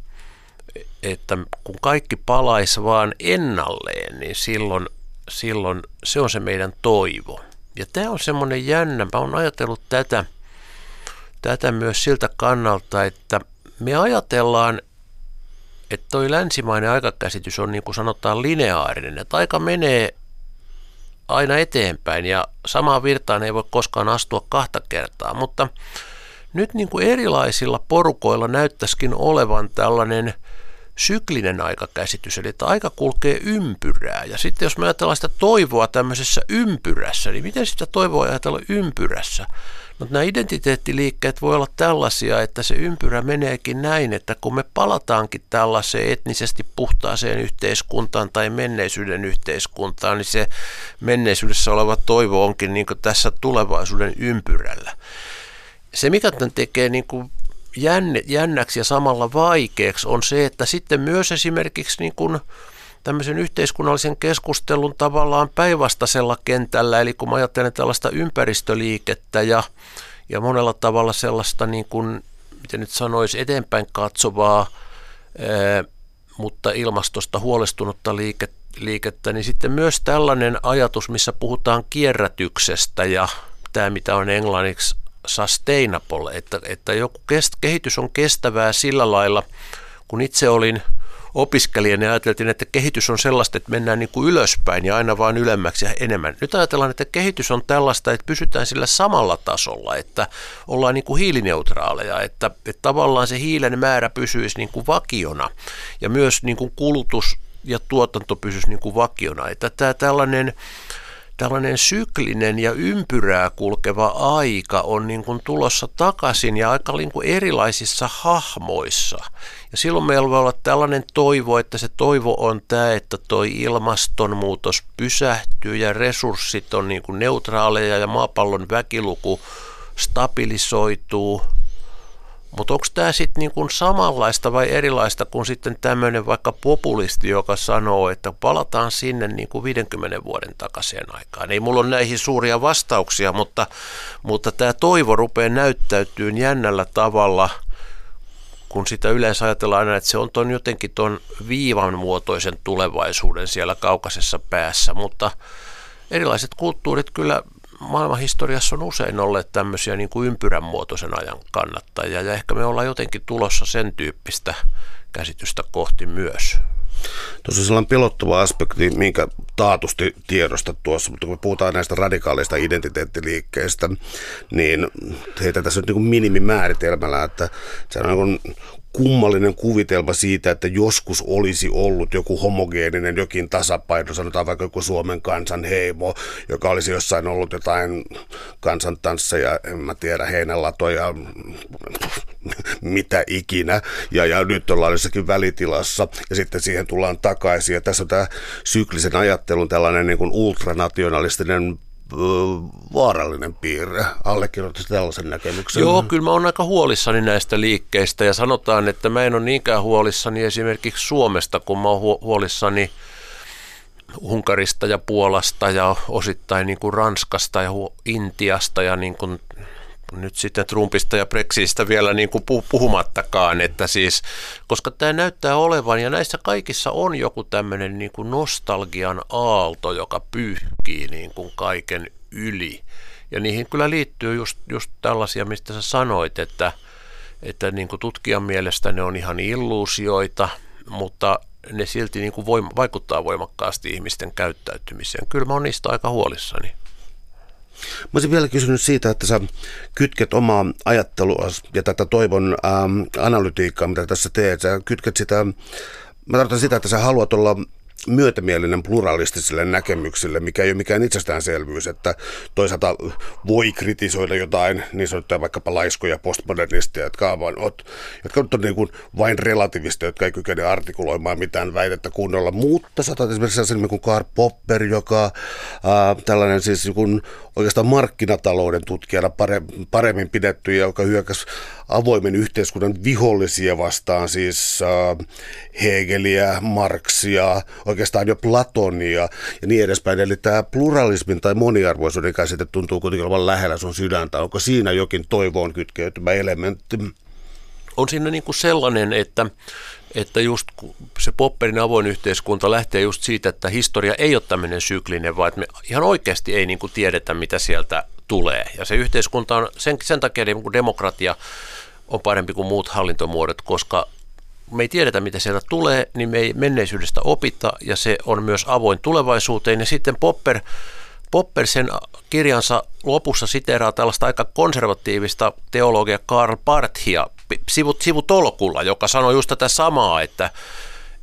että kun kaikki palaisi vaan ennalleen, niin silloin, silloin se on se meidän toivo. Ja tämä on semmoinen jännä, mä oon ajatellut tätä, tätä myös siltä kannalta, että me ajatellaan, että toi länsimainen aikakäsitys on niin kuin sanotaan lineaarinen, että aika menee aina eteenpäin ja samaan virtaan ei voi koskaan astua kahta kertaa, mutta nyt niin kuin erilaisilla porukoilla näyttäisikin olevan tällainen syklinen aikakäsitys, eli että aika kulkee ympyrää. Ja sitten jos me ajatellaan sitä toivoa tämmöisessä ympyrässä, niin miten sitä toivoa ajatella ympyrässä? Mutta nämä identiteettiliikkeet voi olla tällaisia, että se ympyrä meneekin näin, että kun me palataankin tällaiseen etnisesti puhtaaseen yhteiskuntaan tai menneisyyden yhteiskuntaan, niin se menneisyydessä oleva toivo onkin niin tässä tulevaisuuden ympyrällä. Se, mikä tämän tekee niin kuin jännäksi ja samalla vaikeaksi, on se, että sitten myös esimerkiksi niin kuin tämmöisen yhteiskunnallisen keskustelun tavallaan päinvastaisella kentällä, eli kun mä ajattelen tällaista ympäristöliikettä ja, ja monella tavalla sellaista, niin kuin, miten nyt sanoisi, eteenpäin katsovaa, mutta ilmastosta huolestunutta liikettä, liikettä, niin sitten myös tällainen ajatus, missä puhutaan kierrätyksestä ja tämä, mitä on englanniksi sustainable, että, että joku kest, kehitys on kestävää sillä lailla, kun itse olin – opiskelijana ja ajateltiin, että kehitys on sellaista, että mennään niin kuin ylöspäin ja aina vaan ylemmäksi ja enemmän. Nyt ajatellaan, että kehitys on tällaista, että pysytään sillä samalla tasolla, että ollaan niin kuin hiilineutraaleja, että, että tavallaan se hiilen määrä pysyisi niin kuin vakiona ja myös niin kuin kulutus ja tuotanto pysyisi niin kuin vakiona. Että tämä tällainen tällainen syklinen ja ympyrää kulkeva aika on niin kuin tulossa takaisin ja aika niin kuin erilaisissa hahmoissa. Ja silloin meillä voi olla tällainen toivo, että se toivo on tämä, että toi ilmastonmuutos pysähtyy ja resurssit on niin kuin neutraaleja ja maapallon väkiluku stabilisoituu – mutta onko tämä sitten niinku samanlaista vai erilaista kuin sitten tämmöinen vaikka populisti, joka sanoo, että palataan sinne niinku 50 vuoden takaisin aikaan. Ei mulla ole näihin suuria vastauksia, mutta, mutta tämä toivo rupeaa näyttäytyy jännällä tavalla, kun sitä yleensä ajatellaan aina, että se on ton jotenkin tuon viivan muotoisen tulevaisuuden siellä kaukaisessa päässä, mutta erilaiset kulttuurit kyllä maailmanhistoriassa on usein olleet tämmöisiä niin kuin ympyrän muotoisen ajan kannattajia ja ehkä me ollaan jotenkin tulossa sen tyyppistä käsitystä kohti myös. Tuossa on sellainen pelottava aspekti, minkä taatusti tiedosta tuossa, mutta kun me puhutaan näistä radikaalista identiteettiliikkeistä, niin heitä tässä nyt niin minimimääritelmällä, että se on niin kummallinen kuvitelma siitä, että joskus olisi ollut joku homogeeninen, jokin tasapaino, sanotaan vaikka joku Suomen kansan heimo, joka olisi jossain ollut jotain kansantansseja, en mä tiedä, heinälatoja, mitä ikinä, ja, ja nyt ollaan jossakin välitilassa, ja sitten siihen tullaan takaisin, ja tässä on tämä syklisen ajattelun tällainen niin kuin ultranationalistinen vaarallinen piirre. Allekirjoittaisi tällaisen näkemyksen? Joo, kyllä mä oon aika huolissani näistä liikkeistä ja sanotaan, että mä en ole niinkään huolissani esimerkiksi Suomesta, kun mä oon huolissani Unkarista ja Puolasta ja osittain niin kuin Ranskasta ja Intiasta ja niin kuin nyt sitten Trumpista ja Brexitistä vielä niin kuin puhumattakaan, että siis, koska tämä näyttää olevan, ja näissä kaikissa on joku tämmöinen niin kuin nostalgian aalto, joka pyyhkii niin kuin kaiken yli. Ja niihin kyllä liittyy just, just tällaisia, mistä sä sanoit, että, että niin kuin tutkijan mielestä ne on ihan illuusioita, mutta ne silti niin kuin voima, vaikuttaa voimakkaasti ihmisten käyttäytymiseen. Kyllä mä oon niistä aika huolissani. Mä olisin vielä kysynyt siitä, että sä kytket omaa ajattelua ja tätä toivon ähm, analytiikkaa, mitä tässä teet. Sä kytket sitä, mä tarkoitan sitä, että sä haluat olla myötämielinen pluralistisille näkemyksille, mikä ei ole mikään itsestäänselvyys, että toisaalta voi kritisoida jotain niin sanottuja vaikkapa laiskoja postmodernisteja, jotka on, vain, jotka on niin kuin vain relativisteja, jotka ei kykene artikuloimaan mitään väitettä kunnolla, mutta saatat esimerkiksi sellaisen kuin Karl Popper, joka ää, tällainen siis niin oikeastaan markkinatalouden tutkijana paremmin pidetty, joka hyökkäsi avoimen yhteiskunnan vihollisia vastaan, siis äh, Hegeliä, Marksia, oikeastaan jo Platonia ja niin edespäin. Eli tämä pluralismin tai moniarvoisuuden käsite tuntuu kuitenkin olevan lähellä sun sydäntä. Onko siinä jokin toivoon kytkeytymä elementti? On siinä niin kuin sellainen, että että just se Popperin avoin yhteiskunta lähtee just siitä, että historia ei ole tämmöinen syklinen, vaan että me ihan oikeasti ei niin kuin tiedetä, mitä sieltä tulee. Ja se yhteiskunta on, sen, sen takia niin demokratia on parempi kuin muut hallintomuodot, koska me ei tiedetä, mitä sieltä tulee, niin me ei menneisyydestä opita, ja se on myös avoin tulevaisuuteen. Ja sitten Popper, Popper sen kirjansa lopussa siteeraa tällaista aika konservatiivista teologia Karl Barthia sivut, sivutolkulla, joka sanoi just tätä samaa, että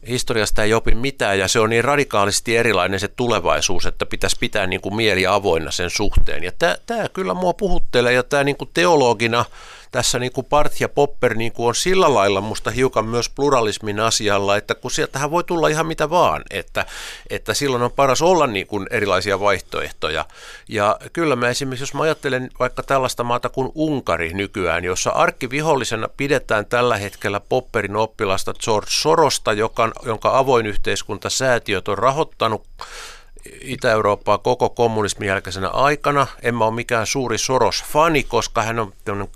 historiasta ei opi mitään ja se on niin radikaalisti erilainen se tulevaisuus, että pitäisi pitää niin kuin mieli avoinna sen suhteen. Ja tämä kyllä mua puhuttelee ja tämä niin kuin teologina – tässä niin kuin Part ja Popper niin kuin on sillä lailla musta hiukan myös pluralismin asialla, että kun sieltähän voi tulla ihan mitä vaan, että, että silloin on paras olla niin kuin erilaisia vaihtoehtoja. Ja kyllä mä esimerkiksi, jos mä ajattelen vaikka tällaista maata kuin Unkari nykyään, jossa arkkivihollisena pidetään tällä hetkellä Popperin oppilasta George Sorosta, joka, jonka avoin yhteiskuntasäätiöt on rahoittanut Itä-Eurooppaa koko kommunismin jälkeisenä aikana. En mä ole mikään suuri Soros-fani, koska hän on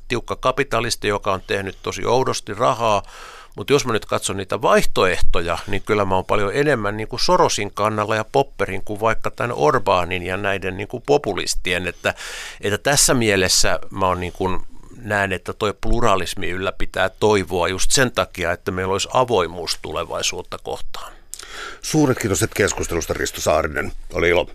tiukka kapitalisti, joka on tehnyt tosi oudosti rahaa. Mutta jos mä nyt katson niitä vaihtoehtoja, niin kyllä mä oon paljon enemmän niin kuin Sorosin kannalla ja Popperin kuin vaikka tämän Orbaanin ja näiden niin kuin populistien. Että, että tässä mielessä mä oon niin kuin näen, että tuo pluralismi ylläpitää toivoa just sen takia, että meillä olisi avoimuus tulevaisuutta kohtaan. Suuret kiitos keskustelusta Risto Saarinen. Oli ilo.